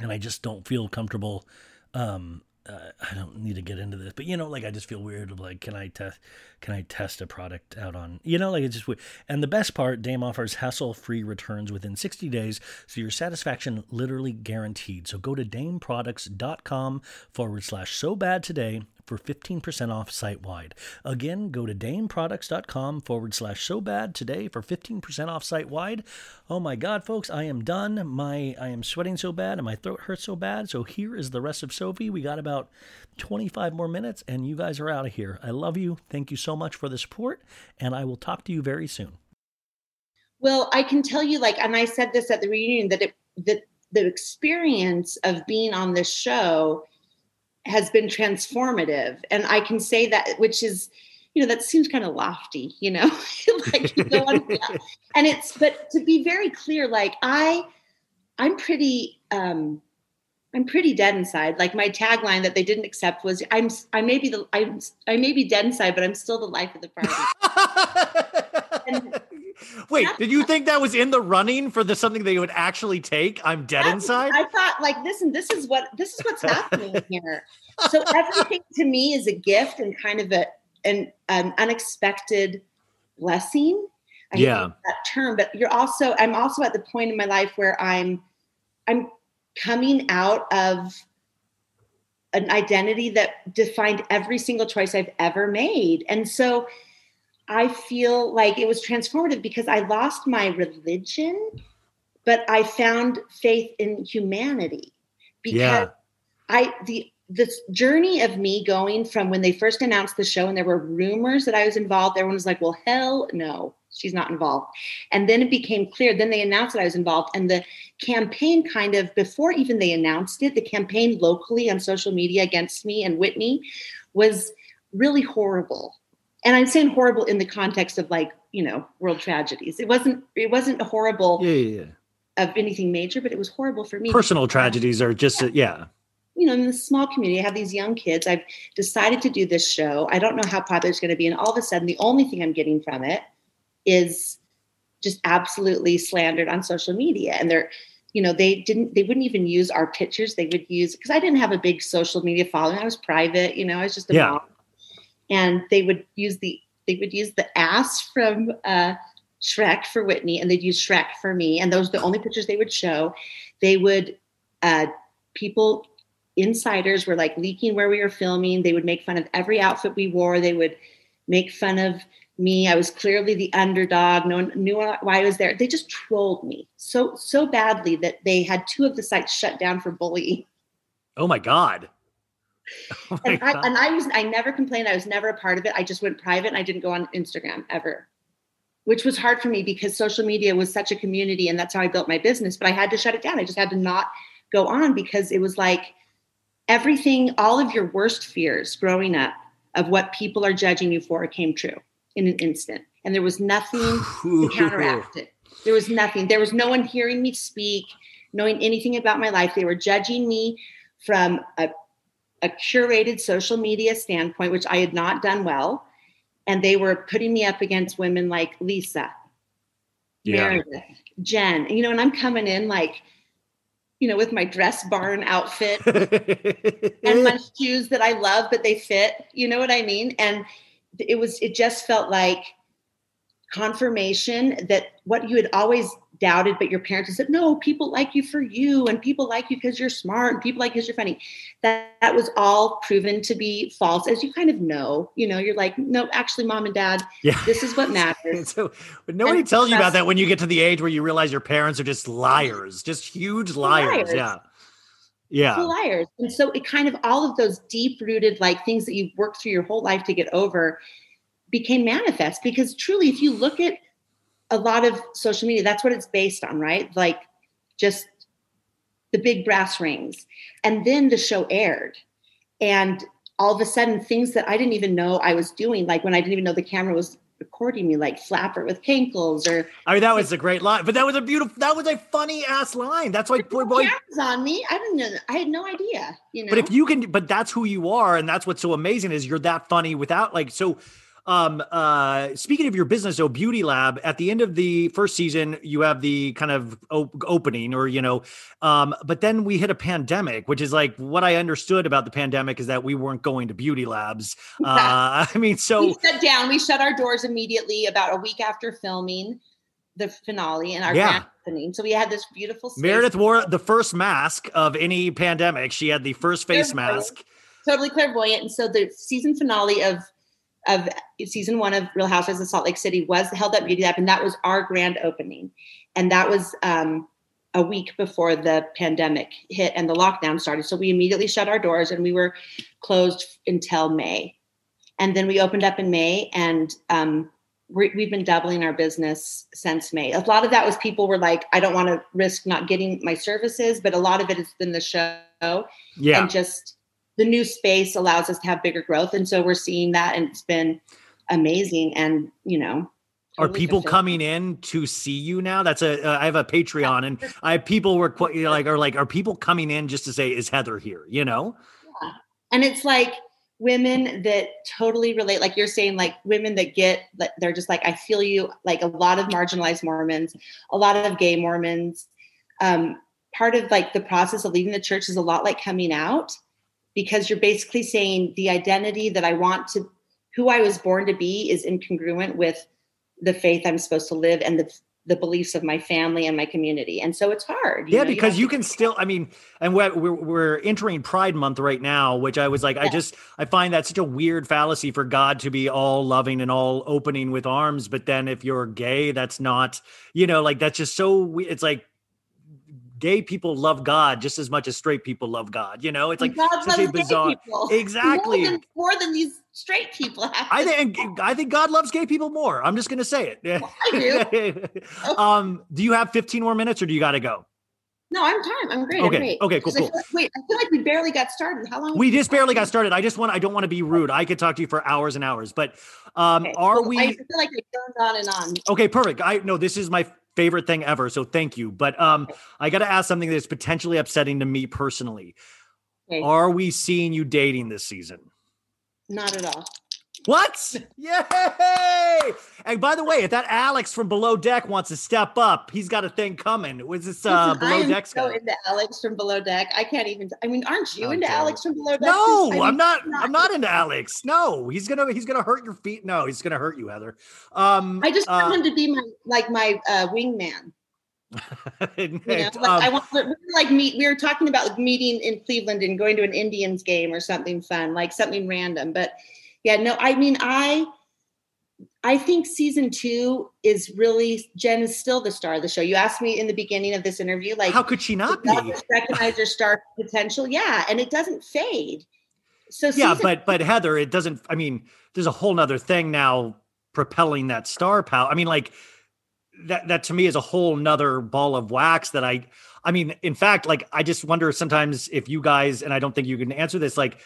and I just don't feel comfortable. Um, uh, I don't need to get into this, but you know, like I just feel weird. Of like, can I test? Can I test a product out on? You know, like it's just weird. And the best part, Dame offers hassle-free returns within 60 days, so your satisfaction literally guaranteed. So go to dameproducts.com forward slash so bad today for 15% off site wide. Again, go to dameproducts.com forward slash so bad today for 15% off site wide. Oh my God, folks, I am done. My I am sweating so bad and my throat hurts so bad. So here is the rest of Sophie. We got about 25 more minutes and you guys are out of here. I love you. Thank you so much for the support and I will talk to you very soon. Well, I can tell you, like, and I said this at the reunion that it that the experience of being on this show has been transformative. And I can say that, which is, you know, that seems kind of lofty, you know, like you go on, and it's, but to be very clear, like I, I'm pretty, um, I'm pretty dead inside. Like my tagline that they didn't accept was, "I'm, I may be the, I'm, I may be dead inside, but I'm still the life of the party." and, Wait, did you think that was in the running for the something they would actually take? I'm dead inside. I thought, like, this, and this is what this is what's happening here. So everything to me is a gift and kind of a an, an unexpected blessing. I yeah. that term, but you're also I'm also at the point in my life where I'm I'm coming out of an identity that defined every single choice I've ever made. And so I feel like it was transformative because I lost my religion, but I found faith in humanity. Because yeah. I the this journey of me going from when they first announced the show and there were rumors that I was involved, everyone was like, well, hell no, she's not involved. And then it became clear, then they announced that I was involved. And the campaign kind of, before even they announced it, the campaign locally on social media against me and Whitney was really horrible. And I'm saying horrible in the context of like, you know, world tragedies. It wasn't, it wasn't horrible. Yeah, yeah, yeah. Of anything major, but it was horrible for me. Personal tragedies are just, yeah. yeah you know, in this small community, I have these young kids. I've decided to do this show. I don't know how popular it's going to be. And all of a sudden, the only thing I'm getting from it is just absolutely slandered on social media. And they're, you know, they didn't, they wouldn't even use our pictures. They would use, because I didn't have a big social media following. I was private, you know, I was just a yeah. mom. And they would use the, they would use the ass from uh, Shrek for Whitney and they'd use Shrek for me. And those are the only pictures they would show. They would, uh, people insiders were like leaking where we were filming. They would make fun of every outfit we wore. They would make fun of me. I was clearly the underdog. No one knew why I was there. They just trolled me so so badly that they had two of the sites shut down for bullying. Oh my god. Oh and. I, and I was I never complained. I was never a part of it. I just went private and I didn't go on Instagram ever. Which was hard for me because social media was such a community and that's how I built my business. But I had to shut it down. I just had to not go on because it was like everything, all of your worst fears growing up of what people are judging you for came true in an instant. And there was nothing to counteract it. There was nothing. There was no one hearing me speak, knowing anything about my life. They were judging me from a, a curated social media standpoint, which I had not done well. And they were putting me up against women like Lisa, yeah. Meredith, Jen. You know, and I'm coming in like, you know, with my dress barn outfit and my shoes that I love, but they fit. You know what I mean? And it was, it just felt like confirmation that what you had always doubted, but your parents said, no, people like you for you, and people like you because you're smart, and people like you because you're funny. That that was all proven to be false, as you kind of know. You know, you're like, no, actually, mom and dad, yeah. this is what matters. so, but nobody and tells you about that when you get to the age where you realize your parents are just liars, just huge liars. liars. Yeah. Yeah. Liars. And so it kind of all of those deep rooted like things that you've worked through your whole life to get over became manifest because truly if you look at a lot of social media, that's what it's based on, right? Like just the big brass rings. And then the show aired. And all of a sudden, things that I didn't even know I was doing, like when I didn't even know the camera was recording me, like flapper with kinkles or. I mean, that was a great line, but that was a beautiful, that was a funny ass line. That's why poor boy. Cameras on me. I didn't know. I had no idea, you know. But if you can, but that's who you are. And that's what's so amazing is you're that funny without like, so um, uh, speaking of your business, oh, Beauty Lab, at the end of the first season, you have the kind of op- opening, or you know, um, but then we hit a pandemic, which is like what I understood about the pandemic is that we weren't going to beauty labs. Uh, I mean, so we shut down. We shut our doors immediately about a week after filming the finale and our yeah. opening. So we had this beautiful. Space. Meredith wore the first mask of any pandemic. She had the first face mask. Totally clairvoyant. And so the season finale of of season one of Real Housewives of Salt Lake City was held at Beauty Lab, and that was our grand opening. And that was um, a week before the pandemic hit and the lockdown started. So we immediately shut our doors and we were closed until May. And then we opened up in May, and um, we have been doubling our business since May. A lot of that was people were like, I don't want to risk not getting my services, but a lot of it has been the show. Yeah. And just the new space allows us to have bigger growth. And so we're seeing that and it's been amazing. And you know are people coming in to see you now? That's a uh, I have a patreon and i have people were quite you know, like are like are people coming in just to say is heather here? You know? Yeah. and it's like women that totally relate like you're saying like women that get they're just like i feel you. Like a lot of marginalized mormons a lot of gay mormons um, part of like the process of leaving the church is a lot like coming out because you're basically saying the identity that I want to, who I was born to be, is incongruent with the faith I'm supposed to live and the the beliefs of my family and my community. And so it's hard. yeah, know, because you, to- can still, I mean, and we're, we're, we're entering Pride Month right now, which I was like, I just, I find that such a weird fallacy for God to be all loving and all opening with arms. But then if you're gay, that's not, you know, like that's just so, it's like, gay people love God just as much as straight people love God. You know, it's like God such a bizarre. people. Exactly. More than, more than these straight people have. I think I think God loves gay people more. I'm just going to say it. I um, do you have 15 more minutes, or do you got to go? No, I'm time. I'm great. Okay, I'm great. okay, cool, I cool. feel like- wait, I feel like we barely got started. How long? We just barely got started. I just want I don't want to be rude. I could talk to you for hours and hours, but um, are Well, we I feel like I turned on and on. Okay, perfect. I no, this is my favorite thing ever. So thank you. But um, I got to ask something that's potentially upsetting to me personally. Okay. Are we seeing you dating this season? Not at all. What? Yay! And by the way, if that Alex from Below Deck wants to step up, he's got a thing coming. Was this uh, Listen, Below am Deck so guy? into Alex from Below Deck. I can't even. I mean, aren't you Oh, into. Alex from Below Deck? No, I mean, I'm not. I'm not into Alex. No, he's gonna he's gonna hurt your feet. No, he's gonna hurt you, Heather. Um, I just want uh, him to be my like my uh, wingman. You know, like um, I want like meet. We were talking about like meeting in Cleveland and going to an Indians game or something fun, like something random. But yeah, no, I mean, I I think season two is really Jen is still the star of the show. You asked me in the beginning of this interview, like how could she not be? recognize your star potential? Yeah, and it doesn't fade. So yeah but but heather it doesn't i mean there's a whole nother thing now propelling that star power i mean like that that to me is a whole nother ball of wax that i i mean in fact like i just wonder sometimes if you guys and i don't think you can answer this like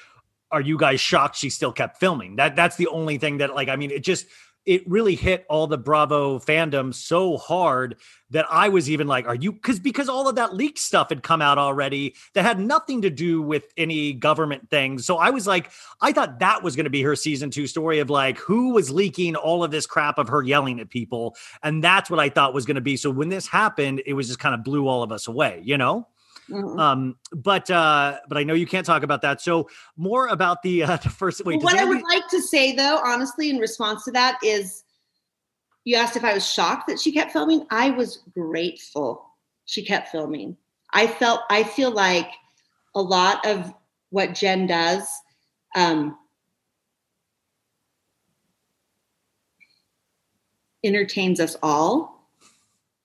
are you guys shocked she still kept filming? That that's the only thing that like i mean it just it really hit all the bravo fandom so hard that i was even like are you because because all of that leak stuff had come out already that had nothing to do with any government things so i was like i thought that was going to be her season two story of like who was leaking all of this crap of her yelling at people? And that's what i thought was going to be. So when this happened it was just kind of blew all of us away you know Mhm. um but uh but i know you can't talk about that so more about the uh the first wait what I would like to say, though, honestly, in response to that, is you asked if I was shocked that she kept filming. I was grateful she kept filming. I felt, I feel like a lot of what Jen does, um, entertains us all.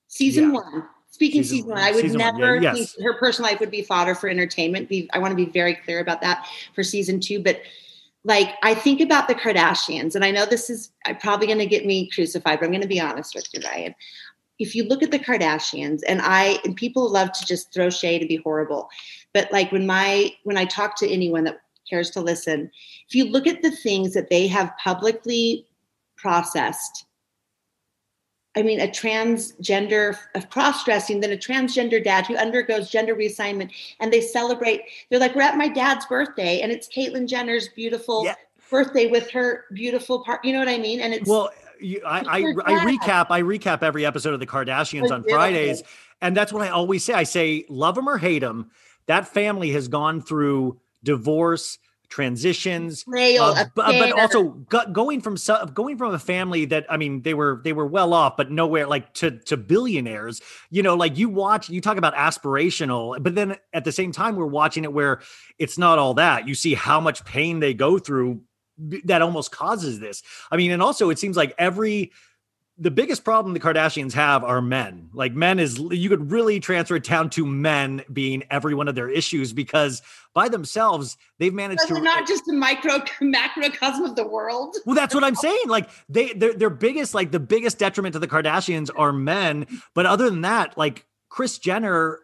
Season Yeah. one. Speaking Season season, one. I would Season never yeah, think her personal life would be fodder for entertainment. Be I want to be very clear about that for season two. But like I think about the Kardashians, and I know this is I'm probably going to get me crucified, but I'm going to be honest with you, Ryan. If you look at the Kardashians, and I and people love to just throw shade and be horrible, but like when my when I talk to anyone that cares to listen, if you look at the things that they have publicly processed I mean, a transgender of cross-dressing, then a transgender dad who undergoes gender reassignment, and they celebrate. They're like, "We're at my dad's birthday, and it's Caitlyn Jenner's beautiful birthday with her beautiful part." You know what I mean? And it's Well, you, I, I, I recap. I recap every episode of the Kardashians on. Fridays, and that's what I always say. I say, love them or hate them. That family has gone through divorce, transitions, uh, bu- but also go- going from going from a family that I mean, they were they were well off, but nowhere like to to billionaires. You know, like you watch, you talk about aspirational, but then at the same time, we're watching it where it's not all that. You see how much pain they go through that almost causes this. I mean, and also it seems like every the biggest problem the Kardashians have are men. Like men is you could really transfer it down to men being every one of their issues because by themselves they've managed Because to not just a micro macrocosm of the world. well, that's what I'm saying. Like they, their, their biggest, like the biggest detriment to the Kardashians are men. But other than that, like Kris Jenner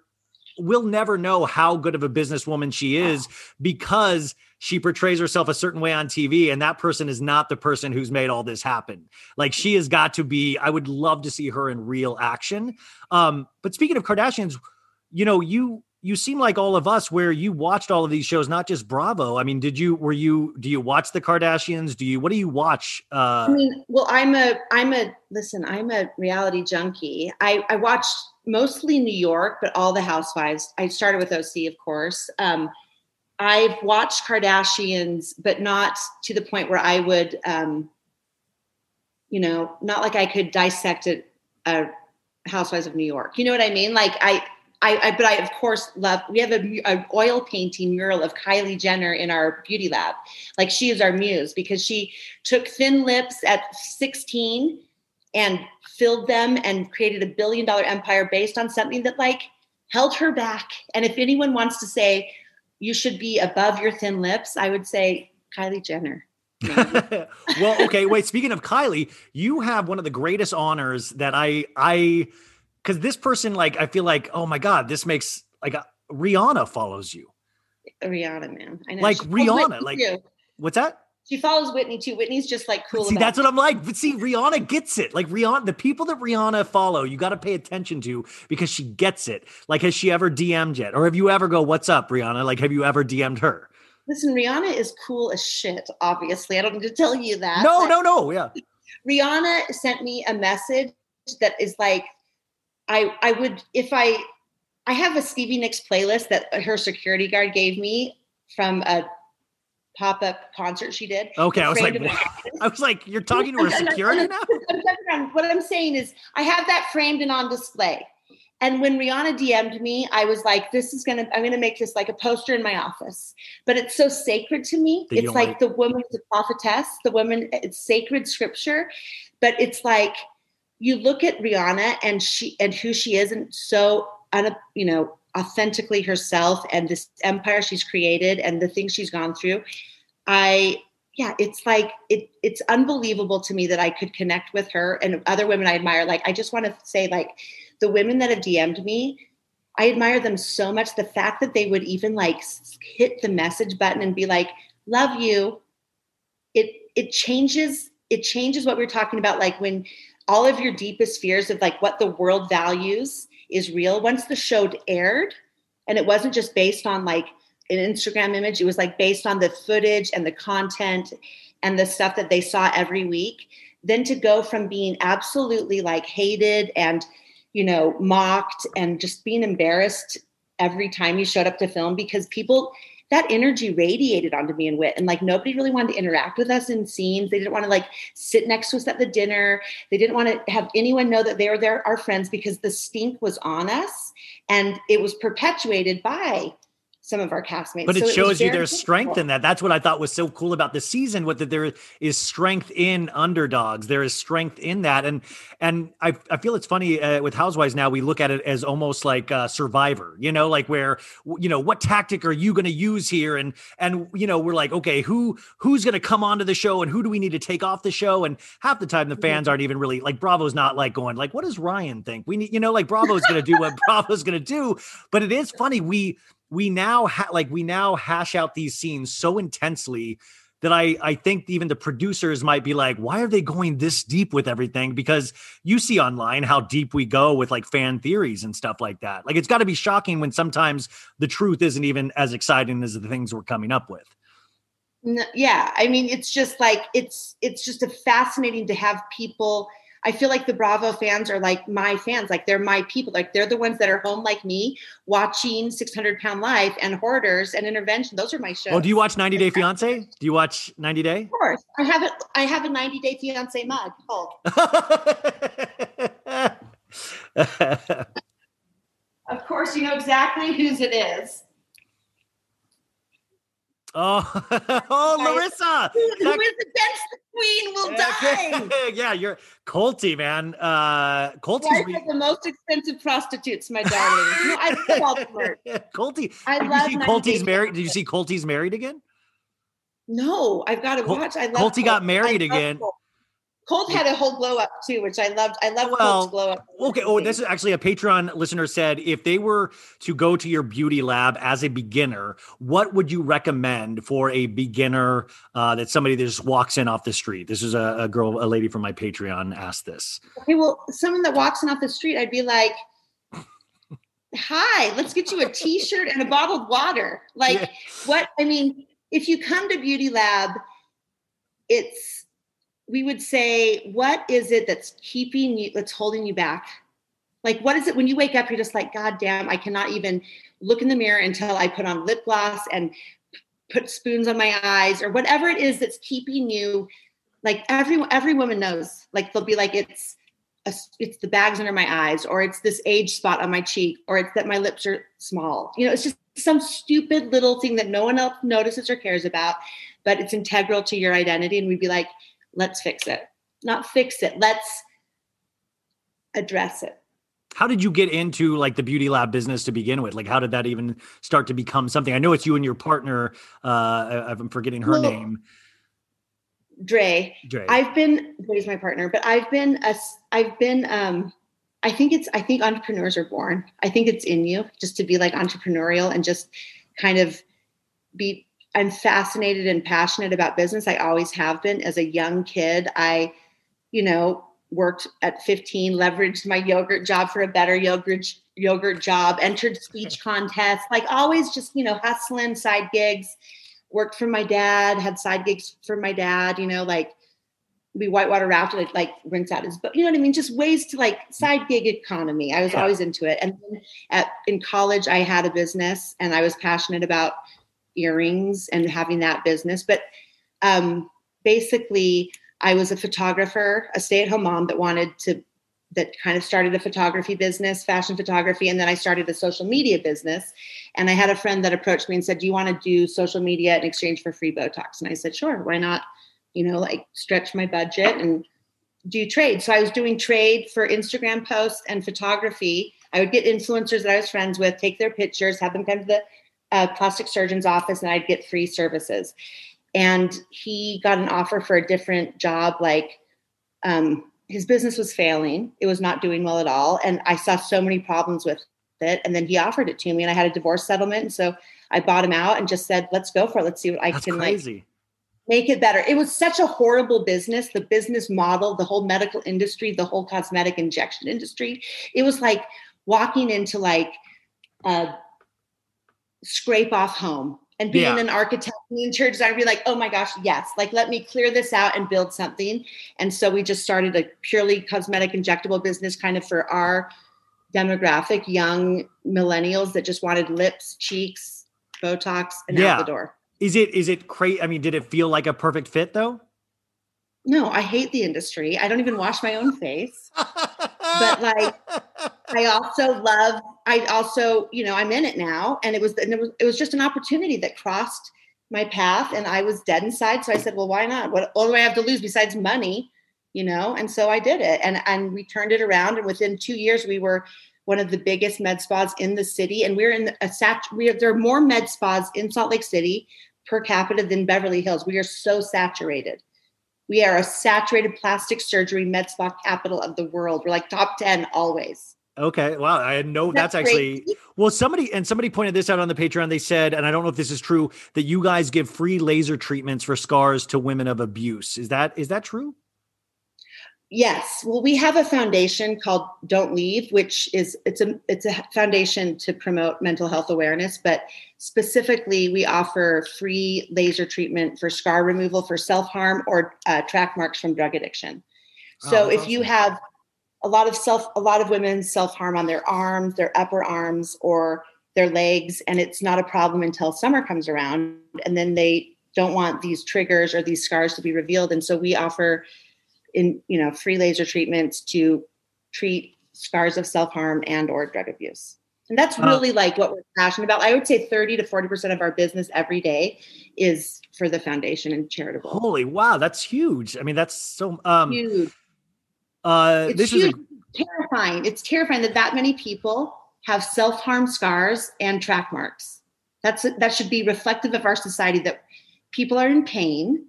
will never know how good of a businesswoman she is because she portrays herself a certain way on TV, and that person is not the person who's made all this happen. Like she has got to be. I would love to see her in real action. Um, but speaking of Kardashians, you know, you you seem like all of us where you watched all of these shows, not just Bravo. I mean, did you were you do you watch the Kardashians? Do you what do you watch? Uh I mean, well, I'm a, I'm a, listen, I'm a reality junkie. I, I watched mostly New York, but all the Housewives. I started with OC, of course. Um, I've watched Kardashians, but not to the point where I would um, you know, not like I could dissect a, a Housewives of New York. You know what I mean? Like I, I, I but I of course love. We have a, a oil painting mural of Kylie Jenner in our beauty lab. Like she is our muse because she took thin lips at 16 and filled them and created a billion dollar empire based on something that like held her back. And if anyone wants to say you should be above your thin lips, I would say Kylie Jenner. well, okay, wait. Speaking of Kylie, you have one of the greatest honors that I I because this person, like, I feel like, oh my god, this makes like a, Rihanna follows you. Rihanna, man, I know. Like She- oh, Rihanna, like what's that? She follows Whitney too. Whitney's just like cool. See, about that's what I'm like. But see, Rihanna gets it. Like Rihanna, the people that Rihanna follow, you got to pay attention to because she gets it. Like, has she ever DM'd yet, or have you ever go, "What's up, Rihanna"? Like, have you ever DM'd her? Listen, Rihanna is cool as shit. Obviously, I don't need to tell you that. No, no, no. Yeah. Rihanna sent me a message that is like, I I would if I I have a Stevie Nicks playlist that her security guard gave me from a pop up concert she did. Okay, I was like, Framed in my what? I was like, you're talking to her security now. I'm talking around. What I'm saying is, I have that framed and on display. And when Rihanna DM'd me, I was like, "This is gonna. I'm gonna make this like a poster in my office." But it's so sacred to me. That it's like, like- the woman, the prophetess, the woman. It's sacred scripture. But it's like you look at Rihanna and she and who she is, and so un, you know authentically herself, and this empire she's created, and the things she's gone through. I yeah, it's like it it's unbelievable to me that I could connect with her and other women I admire. Like I just want to say like the women that have DM'd me, I admire them so much. The fact that they would even like hit the message button and be like, "Love you." It it changes it changes what we we're talking about like when all of your deepest fears of like what the world values is real once the show aired and it wasn't just based on like an Instagram image. It was like based on the footage and the content and the stuff that they saw every week. Then to go from being absolutely like hated and, you know, mocked and just being embarrassed every time you showed up to film because people, that energy radiated onto me and Whit. And like nobody really wanted to interact with us in scenes. They didn't want to like sit next to us at the dinner. They didn't want to have anyone know that they were there, our friends, because the stink was on us. And it was perpetuated by some of our castmates. But it So shows you very there's strength in that. That's what I thought was so cool about the season. What that there is strength in underdogs. There is strength in that, and and I I feel it's funny uh, with Housewives now. We look at it as almost like uh, Survivor. You know, like where you know what tactic are you going to use here, and and you know we're like okay who who's going to come onto the show, and who do we need to take off the show, and half the time the fans aren't even really like Bravo's not like going like what does Ryan think? We need you know like Bravo's going to do what Bravo's going to do, but it is funny we we now ha- like we now hash out these scenes so intensely that I I think even the producers might be like, why are they going this deep with everything? Because you see online how deep we go with like fan theories and stuff like that. Like it's got to be shocking when sometimes the truth isn't even as exciting as the things we're coming up with. N- yeah i mean it's just like it's it's just a fascinating to have people i feel like the bravo fans are like my fans like they're my people like they're the ones that are home like me watching 600 pound life and hoarders and intervention. Those are my shows. Oh, do you watch 90 Day Fiance? Do you watch 90 Day? of course. I have it i have a 90 day fiance mug hold of course you know exactly whose it is. Oh, oh, Larissa. who who is against the queen will die yeah, you're Colty, man. Uh Colty's Wife of the most expensive prostitutes, my darling. No, I love all the merch. Colty. I Did love you see Colty's married? Did you see Colty's married again? No, I've got to Col- watch. I love Colty got married I again. Colt. Colt had a whole glow up too, which I loved. I love Well, Colt's glow up. Okay. Oh, this is actually a Patreon listener said if they were to go to your beauty lab as a beginner, what would you recommend for a beginner uh, that somebody that just walks in off the street? This is a, a girl, a lady from my Patreon asked this. Okay, well, someone that walks in off the street, I'd be like, "Hi, let's get you a T-shirt and a bottled water." Like, what? I mean, if you come to Beauty Lab, it's we would say, what is it that's keeping you, that's holding you back? Like, what is it when you wake up, you're just like, God damn, I cannot even look in the mirror until I put on lip gloss and put spoons on my eyes or whatever it is that's keeping you like every every woman knows. Like they'll be like, it's a, it's the bags under my eyes, or it's this age spot on my cheek, or it's that my lips are small. You know, it's just some stupid little thing that no one else notices or cares about, but it's integral to your identity. And we'd be like, let's fix it. Not fix it. Let's address it. How did you get into like the beauty lab business to begin with? Like, how did that even start to become something? I know it's you and your partner. Uh, I'm forgetting her well, name. Dre. Dre. I've been Dre's my partner, but I've been a I've been um I think it's I think entrepreneurs are born. I think it's in you just to be like entrepreneurial and just kind of be I'm fascinated and passionate about business. I always have been as a young kid. I you know worked at 15, leveraged my yogurt job for a better yogurt yogurt job, entered speech contests, like always just, you know, hustling side gigs worked for my dad, had side gigs for my dad, you know, like we whitewater rafted, like, like rinse out his, but you know what I mean? Just ways to like mm-hmm. side gig economy. I was always into it. And then at, in college, I had a business and I was passionate about earrings and having that business. But um, basically, I was a photographer, a stay at home mom that wanted to that kind of started a photography business, fashion photography, and then I started a social media business. And I had a friend that approached me and said, "Do you want to do social media in exchange for free Botox?" And I said, "Sure, why not?" You know, like stretch my budget and do trade. So I was doing trade for Instagram posts and photography. I would get influencers that I was friends with, take their pictures, have them come to the uh, plastic surgeon's office, and I'd get free services. And he got an offer for a different job, like um, his business was failing. It was not doing well at all. And I saw so many problems with it. And then he offered it to me and I had a divorce settlement. And so I bought him out and just said, let's go for it. Let's see what I That's can crazy. like make it better. It was such a horrible business, the business model, the whole medical industry, the whole cosmetic injection industry. It was like walking into like a scrape off home and being yeah. an architect and interior designer, be like, oh my gosh, yes, like let me clear this out and build something. And so we just started a purely cosmetic injectable business kind of for our demographic, young millennials that just wanted lips, cheeks, Botox, and yeah. out the door. Is it is it crazy? I mean, did it feel like a perfect fit though? No, I hate the industry. I don't even wash my own face. but like I also love I also, you know, I'm in it now and it was and it was it was just an opportunity that crossed my path and I was dead inside so I said, "Well, why not? What all do I have to lose besides money?" You know? And so I did it and and we turned it around and within 2 years we were one of the biggest med spas in the city and we're in a sat we are, there are more med spas in Salt Lake City per capita than Beverly Hills. We are so saturated. We are a saturated plastic surgery med spa capital of the world. We're like top 10 always. Okay. Wow. I know that's, that's actually well, somebody and somebody pointed this out on the Patreon. They said, and I don't know if this is true, that you guys give free laser treatments for scars to women of abuse. Is that is that true? Yes. Well, we have a foundation called Don't Leave, which is it's a it's a foundation to promote mental health awareness, but specifically we offer free laser treatment for scar removal for self-harm or uh, track marks from drug addiction. So oh, if awesome. you have a lot of self a lot of women self-harm on their arms, their upper arms or their legs and it's not a problem until summer comes around and then they don't want these triggers or these scars to be revealed and so we offer in you know free laser treatments to treat scars of self-harm and or drug abuse. And that's really like what we're passionate about. I would say 30 to 40 percent of our business every day is for the foundation and charitable. Holy wow that's huge. I mean that's so um huge uh it's this huge. is a- terrifying it's terrifying that that many people have self-harm scars and track marks that's that should be reflective of our society that people are in pain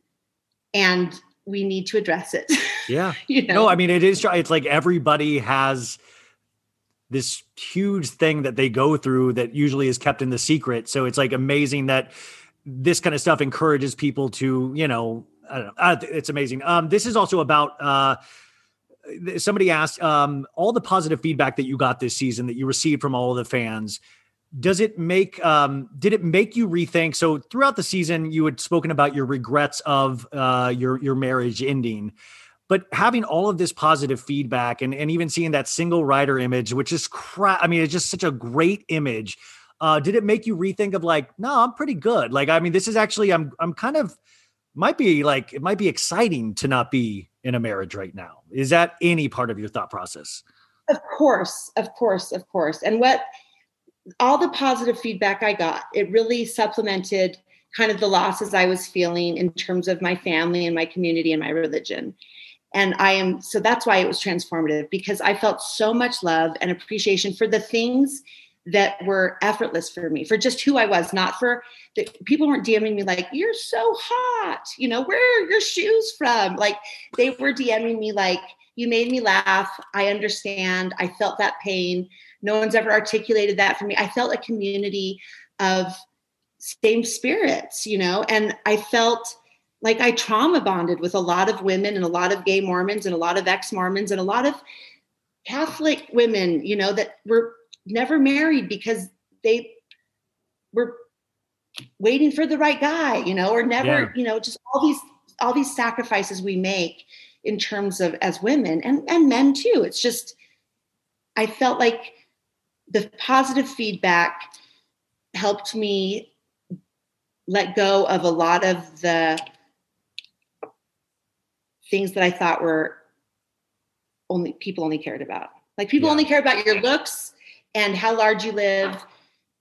and we need to address it. Yeah. you know? No, I mean it is it's like everybody has this huge thing that they go through that usually is kept in the secret. So it's like amazing that this kind of stuff encourages people to, you know, I don't know. It's amazing. Um, this is also about uh, somebody asked um, all the positive feedback that you got this season that you received from all of the fans does it make um did it make you rethink so throughout the season you had spoken about your regrets of uh your your marriage ending but having all of this positive feedback and, and even seeing that single rider image which is crap i mean it's just such a great image uh did it make you rethink of like no i'm pretty good. Like i mean this is actually i'm i'm kind of might be like it might be exciting to not be in a marriage right now. Is that any part of your thought process? Of course, of course, of course. And what all the positive feedback I got, it really supplemented kind of the losses I was feeling in terms of my family and my community and my religion. And I am so that's why it was transformative because I felt so much love and appreciation for the things that were effortless for me, for just who I was, not for that people weren't DMing me like, you're so hot, you know, where are your shoes from? Like they were DMing me like, you made me laugh. I understand. I felt that pain. No one's ever articulated that for me. I felt a community of same spirits, you know, and I felt like I trauma bonded with a lot of women and a lot of gay Mormons and a lot of ex Mormons and a lot of Catholic women, you know, that were never married because they were waiting for the right guy, you know, or never, yeah. you know, just all these all these sacrifices we make in terms of as women and and men too. It's just I felt like the positive feedback helped me let go of a lot of the things that I thought were only people only cared about. Like people yeah. only care about your looks and how large you live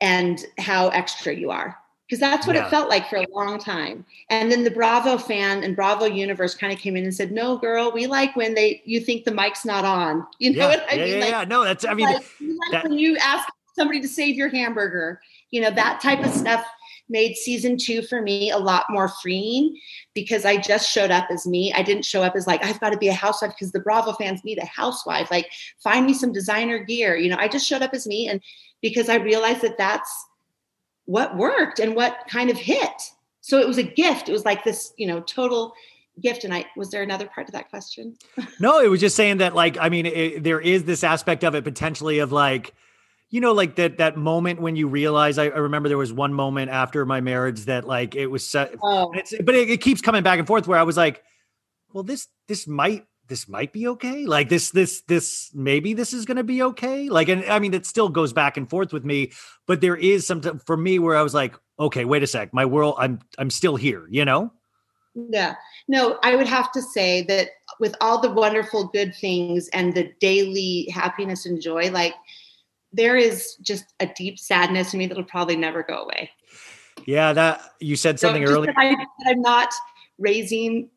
and how extra you are because that's what yeah. it felt like for a long time. And then the Bravo fan and Bravo universe kind of came in and said, "No, girl, we like when they you think the mic's not on." You know yeah, what I yeah, mean? Yeah, like, yeah, no, that's I mean, like, like that, when you ask somebody to save your hamburger, you know that type of stuff made season two for me a lot more freeing because I just showed up as me. I didn't show up as like, I've got to be a housewife because the Bravo fans need a housewife. Like, find me some designer gear. You know, I just showed up as me. And because I realized that that's what worked and what kind of hit. So it was a gift. It was like this, you know, total gift. And I was there another part to that question? no, it was just saying that, like, I mean, it, there is this aspect of it potentially of like, you know, like that that moment when you realize. I, I, remember there was one moment after my marriage that like it was, set, oh. but it, it keeps coming back and forth where I was like, well, this this might this might be okay. Like this this this maybe this is going to be okay. Like, and I mean, it still goes back and forth with me, but there is some for me where I was like, okay, wait a sec, my world, I'm I'm still here. You know. Yeah. No, I would have to say that with all the wonderful good things and the daily happiness and joy, like there is just a deep sadness in me that'll probably never go away. Yeah, that you said something so earlier. I, I'm not raising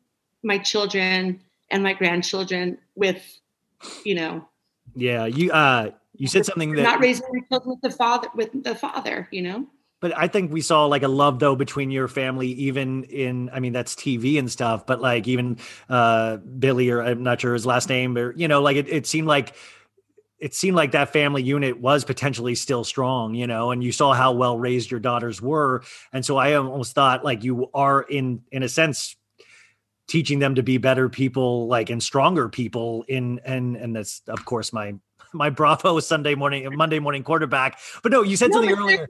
my children and my grandchildren with, you know. Yeah, you uh you said something that not raising my children with the father with the father, you know. But I think we saw like a love though between your family, even in I mean that's TV and stuff, but like even uh Billy or I'm not sure his last name, or you know, like it, it seemed like it seemed like that family unit was potentially still strong, you know, and you saw how well raised your daughters were. And so I almost thought like you are in in a sense teaching them to be better people, like and stronger people in and and that's of course my my Bravo Sunday morning Monday morning quarterback. But no, you said no, something earlier.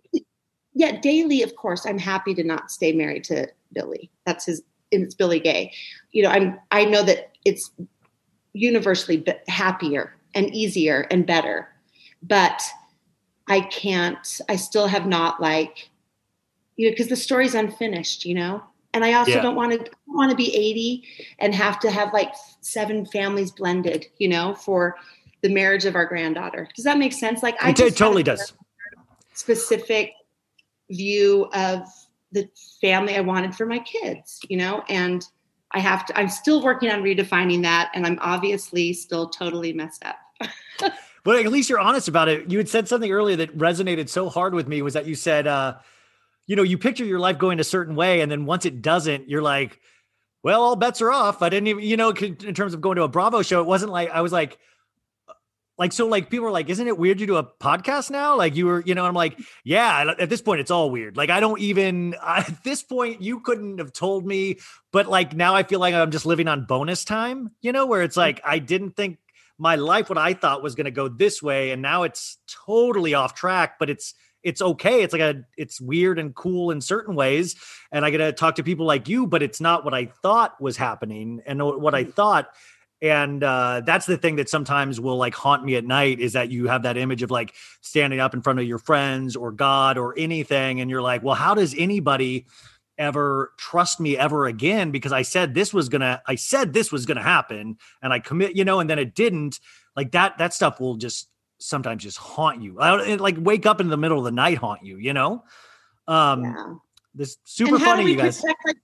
Yeah, daily, of course, I'm happy to not stay married to Billy. That's his and it's Billy Gay. You know, I'm I know that it's universally happier and easier and better. But I can't, I still have not like, you know, because the story's unfinished, you know? And I also yeah. don't want to want to be 80 and have to have like seven families blended, you know, for the marriage of our granddaughter. Does that make sense? Like I it totally does. Specific view of the family I wanted for my kids, you know, and I have to, I'm still working on redefining that. And I'm obviously still totally messed up. but at least you're honest about it. You had said something earlier that resonated so hard with me was that you said, uh, you know, you picture your life going a certain way, and then once it doesn't, you're like, well, all bets are off. I didn't even, you know, in terms of going to a Bravo show, it wasn't like I was like, like so like people were like isn't it weird you do a podcast now like you were you know i'm like yeah at this point it's all weird like i don't even at this point you couldn't have told me but like now i feel like i'm just living on bonus time you know where it's like i didn't think my life what I thought was going to go this way and now it's totally off track but it's it's okay it's like a it's weird and cool in certain ways and I get to talk to people like you but it's not what I thought was happening and what I mm. thought and uh, that's the thing that sometimes will like haunt me at night is that you have that image of like standing up in front of your friends or God or anything and you're like well how does anybody ever trust me ever again because I said this was gonna I said this was gonna happen and I commit, you know, and then it didn't. Like that that stuff will just sometimes just haunt you. I, like wake up in the middle of the night haunt you, you know? Um Yeah. this super and how funny, do we you guys. protect like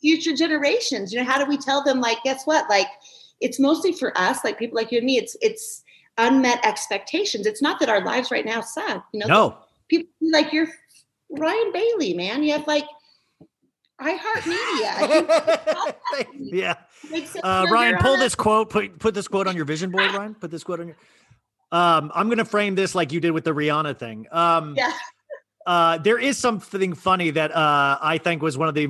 future generations? You know, how do we tell them like, guess what? Like, it's mostly for us, like people like you and me. It's it's unmet expectations. It's not that our lives right now suck. You know, No. people like you're Ryan Bailey, man. You have like iHeartMedia. yeah. Uh, Ryan, pull this quote. Put put this quote on your vision board, Ryan. Put this quote on your. Um, I'm gonna frame this like you did with the Rihanna thing. Um, Yeah. uh, there is something funny that uh, I think was one of the.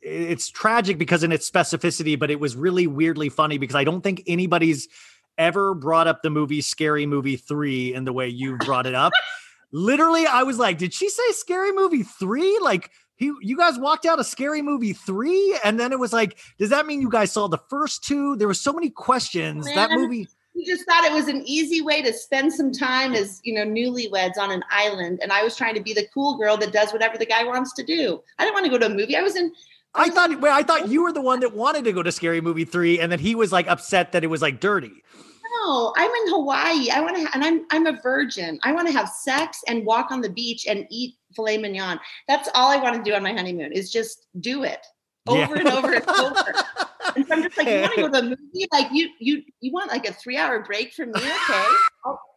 It's tragic because in its specificity, but it was really weirdly funny because I don't think anybody's ever brought up the movie Scary Movie three in the way you brought it up. Literally, I was like, "Did she say Scary Movie three? Like, he, you guys walked out of Scary Movie three, and then it was like, does that mean you guys saw the first two? There were so many questions. that movie. We just thought it was an easy way to spend some time as you know newlyweds on an island, and I was trying to be the cool girl that does whatever the guy wants to do. I didn't want to go to a movie. I was in. I thought, wait, I thought you were the one that wanted to go to Scary Movie three, and then he was like upset that it was like dirty. No, I'm in Hawaii. I want to, ha- and I'm I'm a virgin. I want to have sex and walk on the beach and eat filet mignon. That's all I want to do on my honeymoon. Is just do it Yeah. over and over and over. And so I'm just like, you want to go to a movie? Like you you you want like a three hour break from me? Okay. I'll-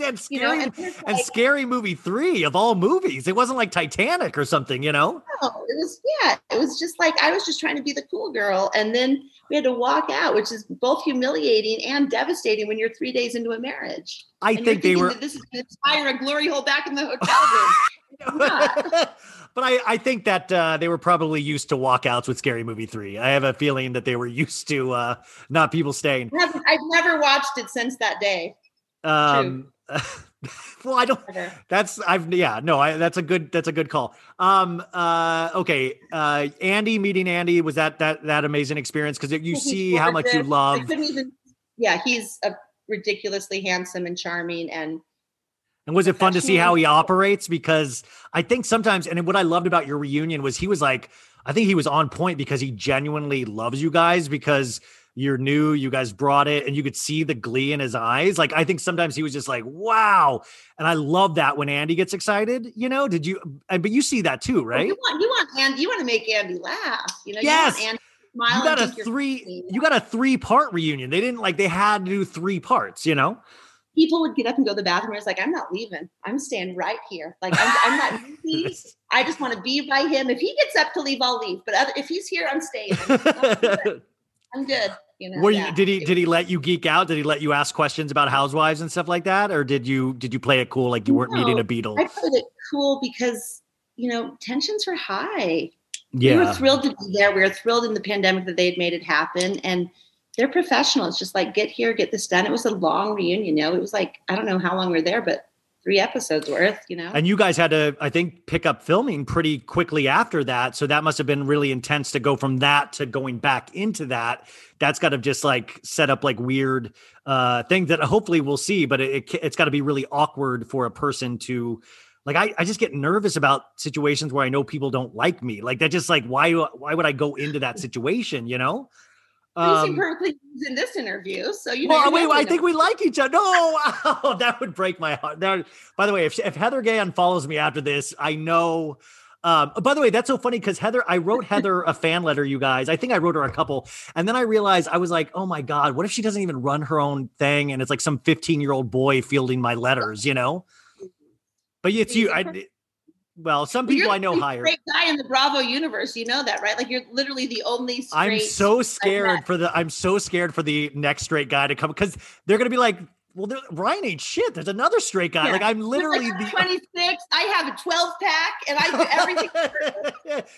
And you know, scary, and it's and Scary Movie three of all movies. It wasn't like Titanic or something, you know. No, it was yeah. It was just like I was just trying to be the cool girl, and then we had to walk out, which is both humiliating and devastating when you're three days into a marriage. I And think they were- this is going to inspire a glory hole back in the hotel room. It's not. But I, I think that uh, they were probably used to walkouts with Scary Movie three. I have a feeling that they were used to uh, not people staying. I haven't- I've never watched it since that day. Um, well, I don't. That's I've yeah no I that's a good that's a good call. Um uh okay uh Andy meeting Andy was that that that amazing experience because you see how much you love I couldn't even. Yeah, he's a ridiculously handsome and charming, and And was it fun to see how he operates? Because I think sometimes, and what I loved about your reunion was he was like, I think he was on point because he genuinely loves you guys because you're new, you guys brought it, and you could see the glee in his eyes. Like I think sometimes he was just like, wow. And I love that when Andy gets excited, you know, did you, but you see that too, right? you want you want Andy, you want to make Andy laugh. You know, Yes. you want Andy smile. You got a three, you got a three part reunion. They didn't like, they had to do three parts, you know? People would get up and go to the bathroom. I was like, I'm not leaving. I'm staying right here. Like I'm, I'm not. leaving. I just want to be by him. If he gets up to leave, I'll leave. But other, if he's here, I'm staying. I'm, good. I'm good. You know. Were yeah. you did he did he let you geek out? Did he let you ask questions about housewives and stuff like that, or did you did you play it cool like you weren't meeting a Beatle? I played it cool because you know tensions were high. Yeah, we were thrilled to be there. We were thrilled in the pandemic that they had made it happen, and they're professionals. Just like get here, get this done. It was a long reunion. You know, it was like I don't know how long we're there, but three episodes worth. You know. And you guys had to, I think, pick up filming pretty quickly after that. So that must have been really intense to go from that to going back into that. That's got to just like set up like weird uh things that hopefully we'll see, but it, it it's got to be really awkward for a person to like I, I just get nervous about situations where I know people don't like me. Like that just like why why would I go into that situation, you know? You Um, seem perfectly in this interview, so you well, wait, I think we like each other. No, oh, that would break my heart. That, by the way, if, if Heather Gay unfollows me after this, I know. Um, by the way, that's so funny because Heather, I wrote Heather a fan letter, you guys. I think I wrote her a couple. And then I realized I was like, oh my God, what if she doesn't even run her own thing and it's like some 15 year old boy fielding my letters, you know? But it's you. I, well, some people I know hire. Straight guy in the Bravo universe, you know that, right? Like you're literally the only straight. I'm so scared for the I'm so scared for the next straight guy to come because they're gonna be like, well, Ryan ain't shit. There's another straight guy. Yeah. Like I'm literally like, the 26. I have a 12 pack, and I do everything.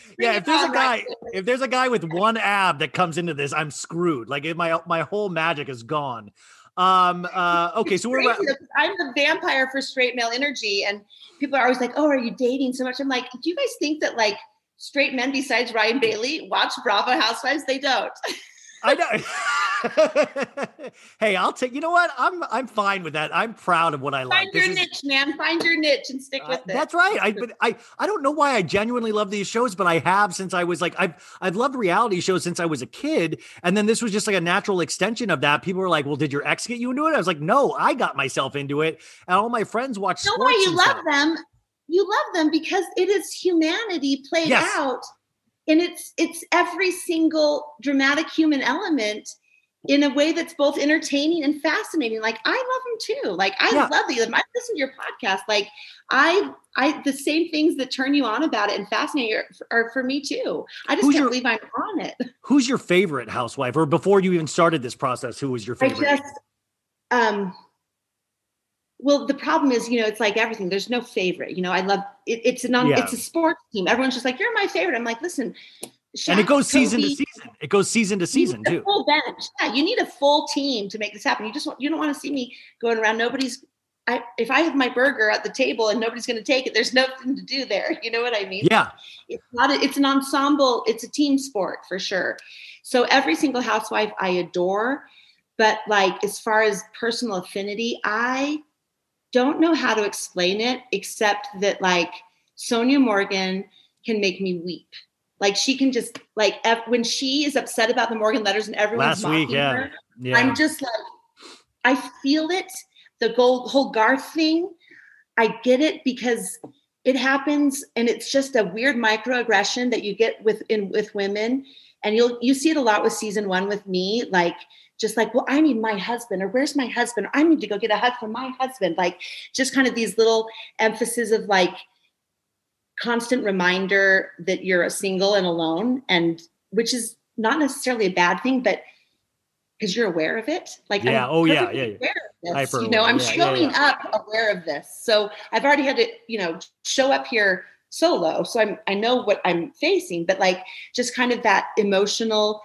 yeah. If there's a guy, Ryan. if there's a guy with one ab that comes into this, I'm screwed. Like it, my my whole magic is gone. Um. Uh. Okay. So we're 'cause I'm the vampire for straight male energy, and people are always like, "Oh, are you dating so much?" I'm like, "Do you guys think that like straight men besides Ryan Bailey watch Bravo Housewives? They don't." I know. hey, I'll take. You know what? I'm I'm fine with that. I'm proud of what I like. Find your niche, man. Find your niche and stick with uh, it. That's right. I but I I don't know why I genuinely love these shows, but I have since I was like I've I've loved reality shows since I was a kid, and then this was just like a natural extension of that. People were like, "Well, did your ex get you into it?" I was like, "No, I got myself into it." And all my friends watch. You know why you love stuff. them? You love them because it is humanity played yes. out and it's it's every single dramatic human element in a way that's both entertaining and fascinating. Like I love them too. Like I yeah. love them. I listen to your podcast. Like I, I, the same things that turn you on about it and fascinate you are, are for me too. I just who's can't your, believe I'm on it. Who's your favorite housewife? Or before you even started this process, who was your favorite? I just, um, well, the problem is, you know, it's like everything. There's no favorite. You know, I love it, it's a non, yeah. it's a sports team. Everyone's just like, you're my favorite. I'm like, listen, Shaq, and it goes season Kobe, to season. It goes season to season too. Full bench. Yeah, you need a full team to make this happen. You just want, you don't want to see me going around. Nobody's. I if I have my burger at the table and nobody's going to take it, there's nothing to do there. You know what I mean? Yeah. It's not. A, it's an ensemble. It's a team sport for sure. So every single housewife I adore, but like as far as personal affinity, I don't know how to explain it except that like Sonja Morgan can make me weep. Like she can just like when she is upset about the Morgan letters and everyone's last week, yeah. Her, yeah. I'm just like I feel it. The whole Garth thing, I get it because it happens and it's just a weird microaggression that you get with in with women and you'll you see it a lot with season 1 with me like just like, well, I need my husband, or where's my husband? Or I need to go get a hug from my husband. Like, just kind of these little emphasis of like constant reminder that you're a single and alone, and which is not necessarily a bad thing, but because you're aware of it. Like, yeah, I'm oh yeah, yeah, yeah. Hyper you know, I'm yeah, showing yeah. up aware of this. So I've already had to, you know, show up here solo. So I'm I know what I'm facing, but like just kind of that emotional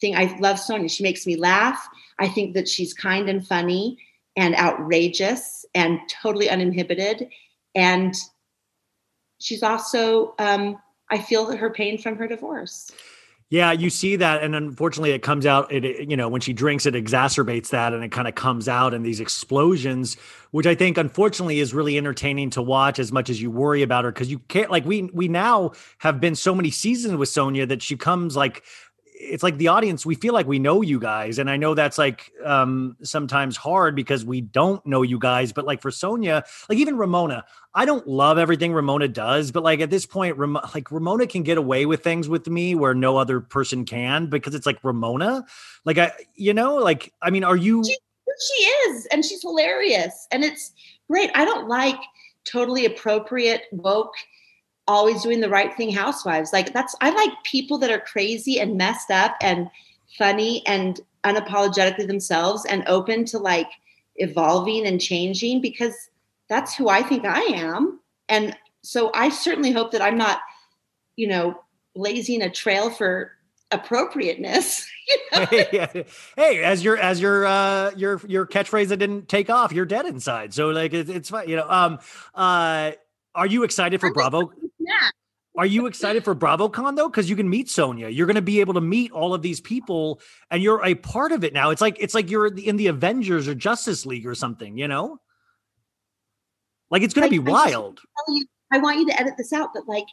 thing. I love Sonja. She makes me laugh. I think that she's kind and funny and outrageous and totally uninhibited. And she's also, um, I feel her pain from her divorce. Yeah, you see that, and unfortunately, it comes out. It you know when she drinks, it exacerbates that, and it kind of comes out in these explosions, which I think unfortunately is really entertaining to watch as much as you worry about her because you can't like we we now have been so many seasons with Sonja that she comes like it's like the audience we feel like we know you guys and i know that's like um sometimes hard because we don't know you guys but like for sonja like even ramona i don't love everything ramona does but like at this point Ram- like ramona can get away with things with me where no other person can because it's like ramona. Like i you know like i mean are you she, she is and she's hilarious and it's great. I don't like totally appropriate woke always doing the right thing housewives. Like that's I like people that are crazy and messed up and funny and unapologetically themselves and open to like evolving and changing because that's who I think I am. And so I certainly hope that I'm not, you know, blazing a trail for appropriateness. You know? hey, hey, as your as your uh your your catchphrase that didn't take off, you're dead inside. So like it, it's fine, you know. Um uh are you excited for Bravo? Yeah. Are you excited for BravoCon though? Because you can meet Sonja. You're going to be able to meet all of these people, and you're a part of it now. It's like it's like you're in the Avengers or Justice League or something. You know, like it's going to be wild. You, I want you to edit this out, but like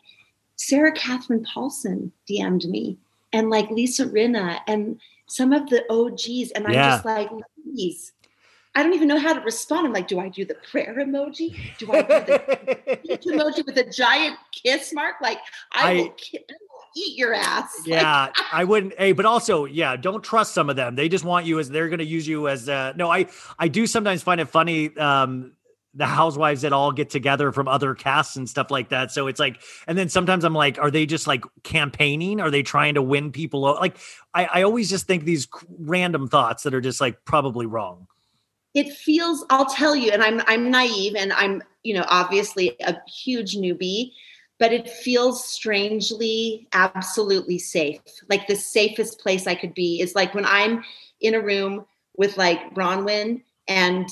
Sarah Catherine Paulson DM'd me, and like Lisa Rinna, and some of the OGs, and I'm yeah. just like, please I don't even know how to respond. I'm like, do I do the prayer emoji? Do I do the emoji with a giant kiss mark? Like, I, I will, ki- I will eat your ass. Yeah, like, I wouldn't. Hey, but also, yeah, don't trust some of them. They just want you as they're going to use you as. Uh, no, I I do sometimes find it funny. Um, the housewives that all get together from other casts and stuff like that. So it's like, and then sometimes I'm like, are they just like campaigning? Are they trying to win people? Like, I, I always just think these random thoughts that are just like probably wrong it feels i'll tell you and i'm i'm naive and i'm you know obviously a huge newbie but it feels strangely absolutely safe. Like the safest place i could be is like when i'm in a room with like bronwyn and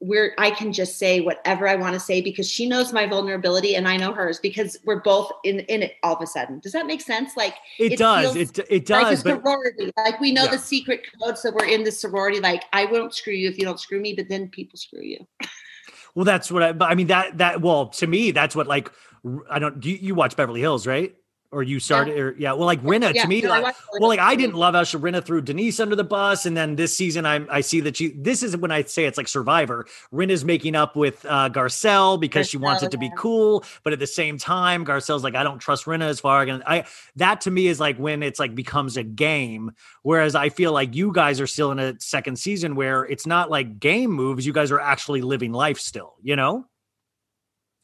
we're I can just say whatever I want to say because she knows my vulnerability and I know hers because we're both in in it all of a sudden. Does that make sense? Like it, it does. It it does. Like a sorority. But, like we know yeah. the secret code, so we're in the sorority. Like I won't screw you if you don't screw me, but then people screw you. well, that's what I. I mean that that well to me that's what like I don't. Do you, you watch Beverly Hills, right? Or you started yeah. or yeah well like Rinna yeah, to me no, like, well like I didn't love how Rinna threw Denise under the bus and then this season I I see that she this is when I say it's like Survivor. Rinna's making up with uh Garcelle because Garcelle, she wants it to be cool but at the same time Garcelle's like I don't trust Rinna as far as I that to me is like when it's like becomes a game whereas I feel like you guys are still in a second season where it's not like game moves you guys are actually living life still you know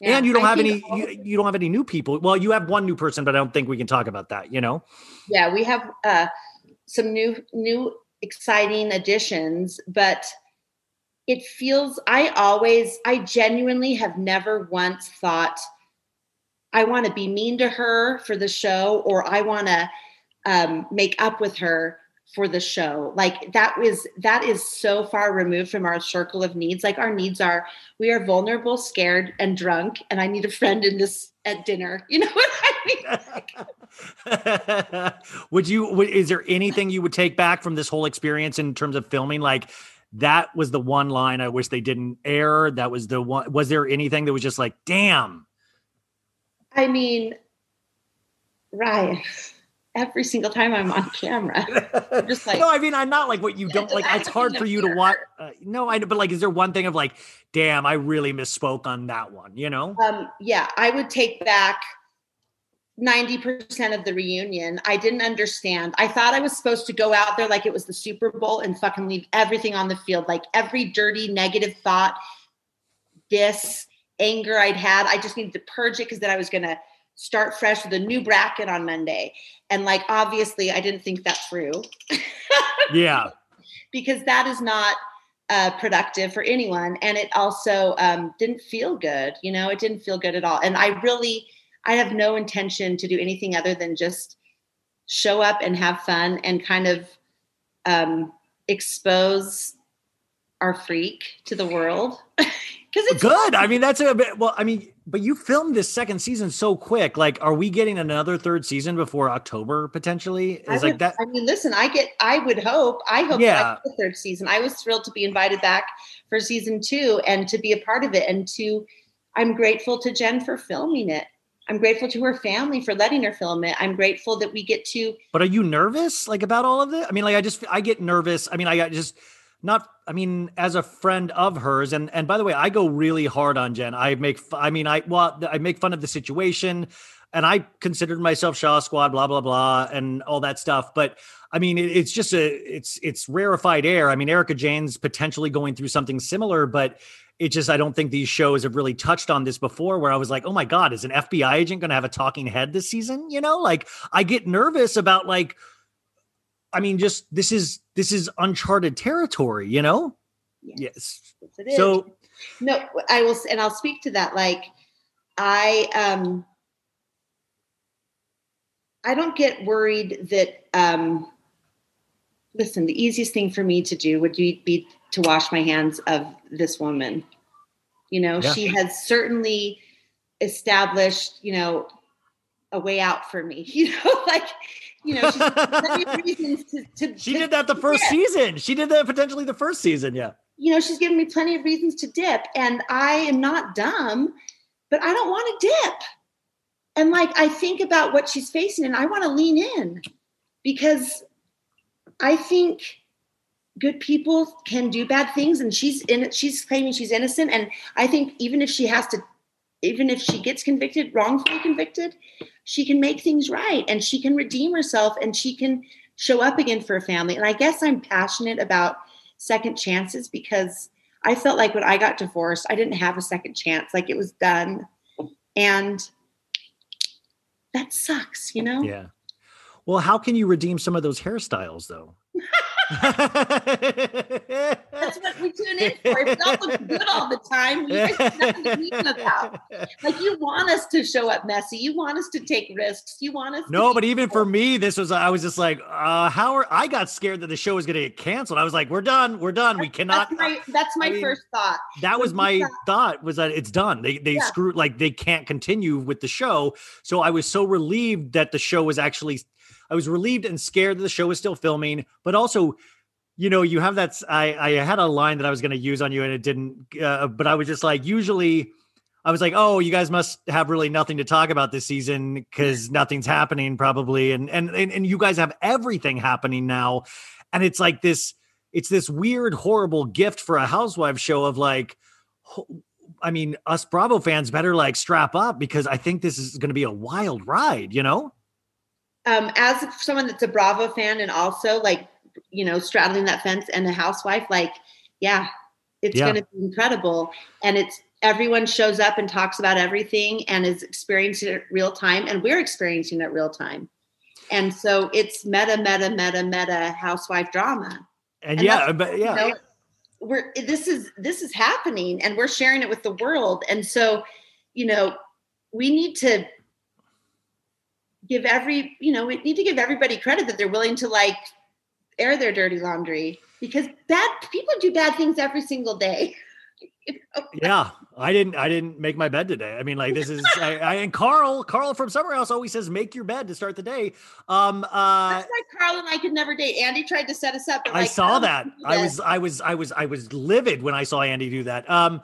yeah, and you don't I have any you, you, don't have any new people. Well, you have one new person, but I don't think we can talk about that, you know? Yeah, we have uh some new new exciting additions, but it feels I always I genuinely have never once thought I want to be mean to her for the show or I want to um, make up with her for the show. Like that was that is so far removed from our circle of needs. Like our needs are we are vulnerable scared and drunk and i need a friend in this at dinner. You know what i mean? Would you is there anything you would take back from this whole experience in terms of filming? Like that was the one line i wish they didn't air. That was the one was there anything that was just like damn. I mean ryan every single time I'm on camera. I'm just like no, I mean I'm not like what you don't like. It's hard for you to watch. Uh, no, I know, but like, is there one thing of like, damn, I really misspoke on that one? You know? Um, yeah, I would take back. 90% of the reunion, I didn't understand. I thought I was supposed to go out there like it was the Super Bowl and fucking leave everything on the field. Like every dirty, negative thought, this anger I'd had, I just needed to purge it because then I was going to start fresh with a new bracket on Monday. And like, obviously, I didn't think that through. yeah. Because that is not uh, productive for anyone. And it also um, didn't feel good. You know, it didn't feel good at all. And I really, I have no intention to do anything other than just show up and have fun and kind of um, expose our freak to the world. Because it's good. I mean, that's a bit, well, I mean, but you filmed this second season so quick. Like, are we getting another third season before October potentially? Is would, like that. I mean, listen, I get, I would hope, I hope yeah. the third season. I was thrilled to be invited back for season two and to be a part of it. And to, I'm grateful to Jen for filming it. I'm grateful to her family for letting her film it. I'm grateful that we get to. But are you nervous like about all of this? I mean, like I just I get nervous. I mean, I just not i mean as a friend of hers. And and by the way i go really hard on jen. I make i mean i well i make fun of the situation and i considered myself shah squad blah blah blah and all that stuff. But i mean it, it's just a it's it's rarefied air. I mean erika jayne's potentially going through something similar but it just i don't think these shows have really touched on this before where i was like oh my god is an fbi agent going to have a talking head this season? You know like i get nervous about like I mean, just this is this is uncharted territory, you know? Yes. yes. So no, I will and I'll speak to that. Like I um I don't get worried that um listen, the easiest thing for me to do would be, be to wash my hands of this woman. You know, yeah. she has certainly established, you know, a way out for me. You know, like you know, reasons to, to She did that the first dip. season. She did that potentially the first season. Yeah. You know, she's given me plenty of reasons to dip, and I am not dumb, but I don't want to dip. And like, I think about what she's facing, and I want to lean in because I think good people can do bad things, and she's in it. She's claiming she's innocent, and I think even if she has to, even if she gets convicted, wrongfully convicted, she can make things right and she can redeem herself and she can show up again for a family. And I guess I'm passionate about second chances because I felt like when I got divorced, I didn't have a second chance. Like it was done. And that sucks, you know? Yeah. Well, how can you redeem some of those hairstyles though? That's what we tune in for. If we all look good all the time, we nothing to mean about. Like you want us to show up messy. You want us to take risks. You want us. No, but even for me, this was I was just like, uh, how are I got scared that the show was going to get canceled. I was like, we're done, we're done. We cannot. That's my, that's my I mean, first thought. That was my thought was that it's done. They they Yeah. screwed like they can't continue with the show. So I was so relieved that the show was actually. I was relieved and scared that the show was still filming, but also you know, you have that. I had a line that I was going to use on you, and it didn't. Uh, but I was just like, usually, I was like, oh, you guys must have really nothing to talk about this season because nothing's happening, probably, and, and and and you guys have everything happening now, and it's like this. It's this weird, horrible gift for a housewife show of like. I mean, us Bravo fans better like strap up because I think this is going to be a wild ride, you know? Um, as someone that's a Bravo fan and also like, you know, straddling that fence and a housewife, like, yeah, it's Yeah. going to be incredible. And it's everyone shows up and talks about everything and is experiencing it real time, and we're experiencing it real time. And so it's meta, meta, meta, meta housewife drama. And, And yeah, but you yeah, know, we're this is this is happening and we're sharing it with the world and so you know we need to give every you know we need to give everybody credit that they're willing to like air their dirty laundry because bad people do bad things every single day. You know? yeah i didn't i didn't make my bed today. I mean like this is I, I and carl carl from summer house always says make your bed to start the day. Um uh that's why carl and i could never date. Andy tried to set us up but i like, saw that. i was i was i was i was livid when i saw andy do that. Um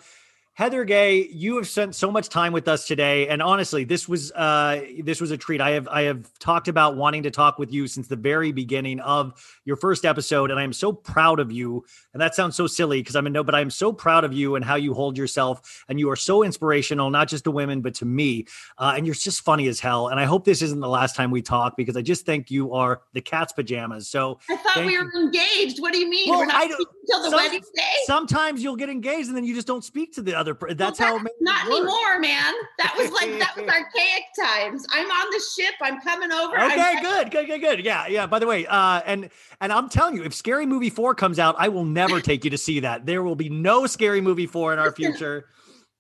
Heather Gay, you have spent so much time with us today, and honestly, this was uh, this was a treat. I have I have talked about wanting to talk with you since the very beginning of your first episode, and I am so proud of you. And that sounds so silly because I'm a no, but I am so proud of you and how you hold yourself, and you are so inspirational, not just to women but to me. Uh, and you're just funny as hell. And I hope this isn't the last time we talk because I just think you are the cat's pajamas. So i thought we you. were engaged what do you mean Well, we're not I don't- until the some- wedding day Sometimes you'll get engaged and then you just don't speak to the other. Per- that's Well, how. it not anymore, man. That was like that was archaic times. I'm on the ship. I'm coming over. I'm Okay, good, good, good, good. Yeah, yeah. By the way, uh, and and I'm telling you, if Scary Movie Four comes out, I will never take you to see that. There will be no Scary Movie Four in our Listen, future.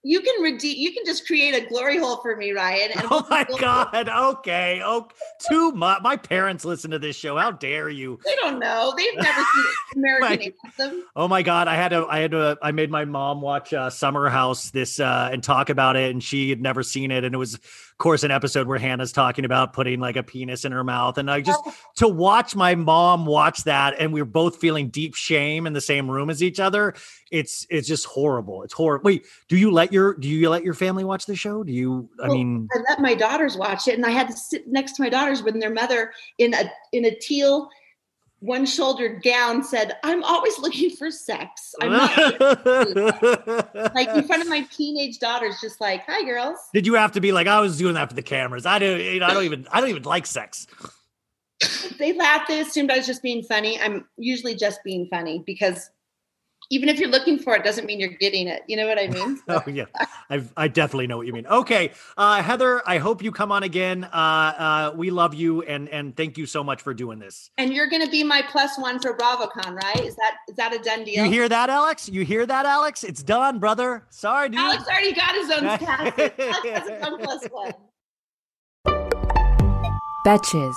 You can redeem. You can just create a glory hole for me, Ryan. And Oh my God. Okay. Oh, too much. My parents listen to this show. How dare you? They don't know. They've never seen American Right. Anthem. Oh my God. I had to, I had to, I made my mom watch uh, Summer House this uh, and talk about it. And she had never seen it. And it was, course, an episode where Hannah's talking about putting like a penis in her mouth. And I just, oh. to watch my mom watch that and we were both feeling deep shame in the same room as each other. It's, it's just horrible. It's horrible. Wait, do you let your, do you let your family watch the show? Do you, I Well, mean, I let my daughters watch it, and I had to sit next to my daughters when their mother, in a in a teal, one-shouldered gown, said, "I'm always looking for sex. I'm not." like in front of my teenage daughters, just like, "Hi, girls." Did you have to be like I was doing that for the cameras? I don't. you know, I don't even. I don't even like sex. they laughed. They assumed I was just being funny. I'm usually just being funny because even if you're looking for it, doesn't mean you're getting it. You know what I mean? Oh yeah, I I definitely know what you mean. Okay, uh, Heather, I hope you come on again. Uh, uh, we love you and and thank you so much for doing this. And you're going to be my plus one for BravoCon, right? Is that is that a done deal? You hear that, Alex? You hear that, Alex? It's done, brother. Sorry, dude. Alex already got his own pass. Alex has his plus one. Betches.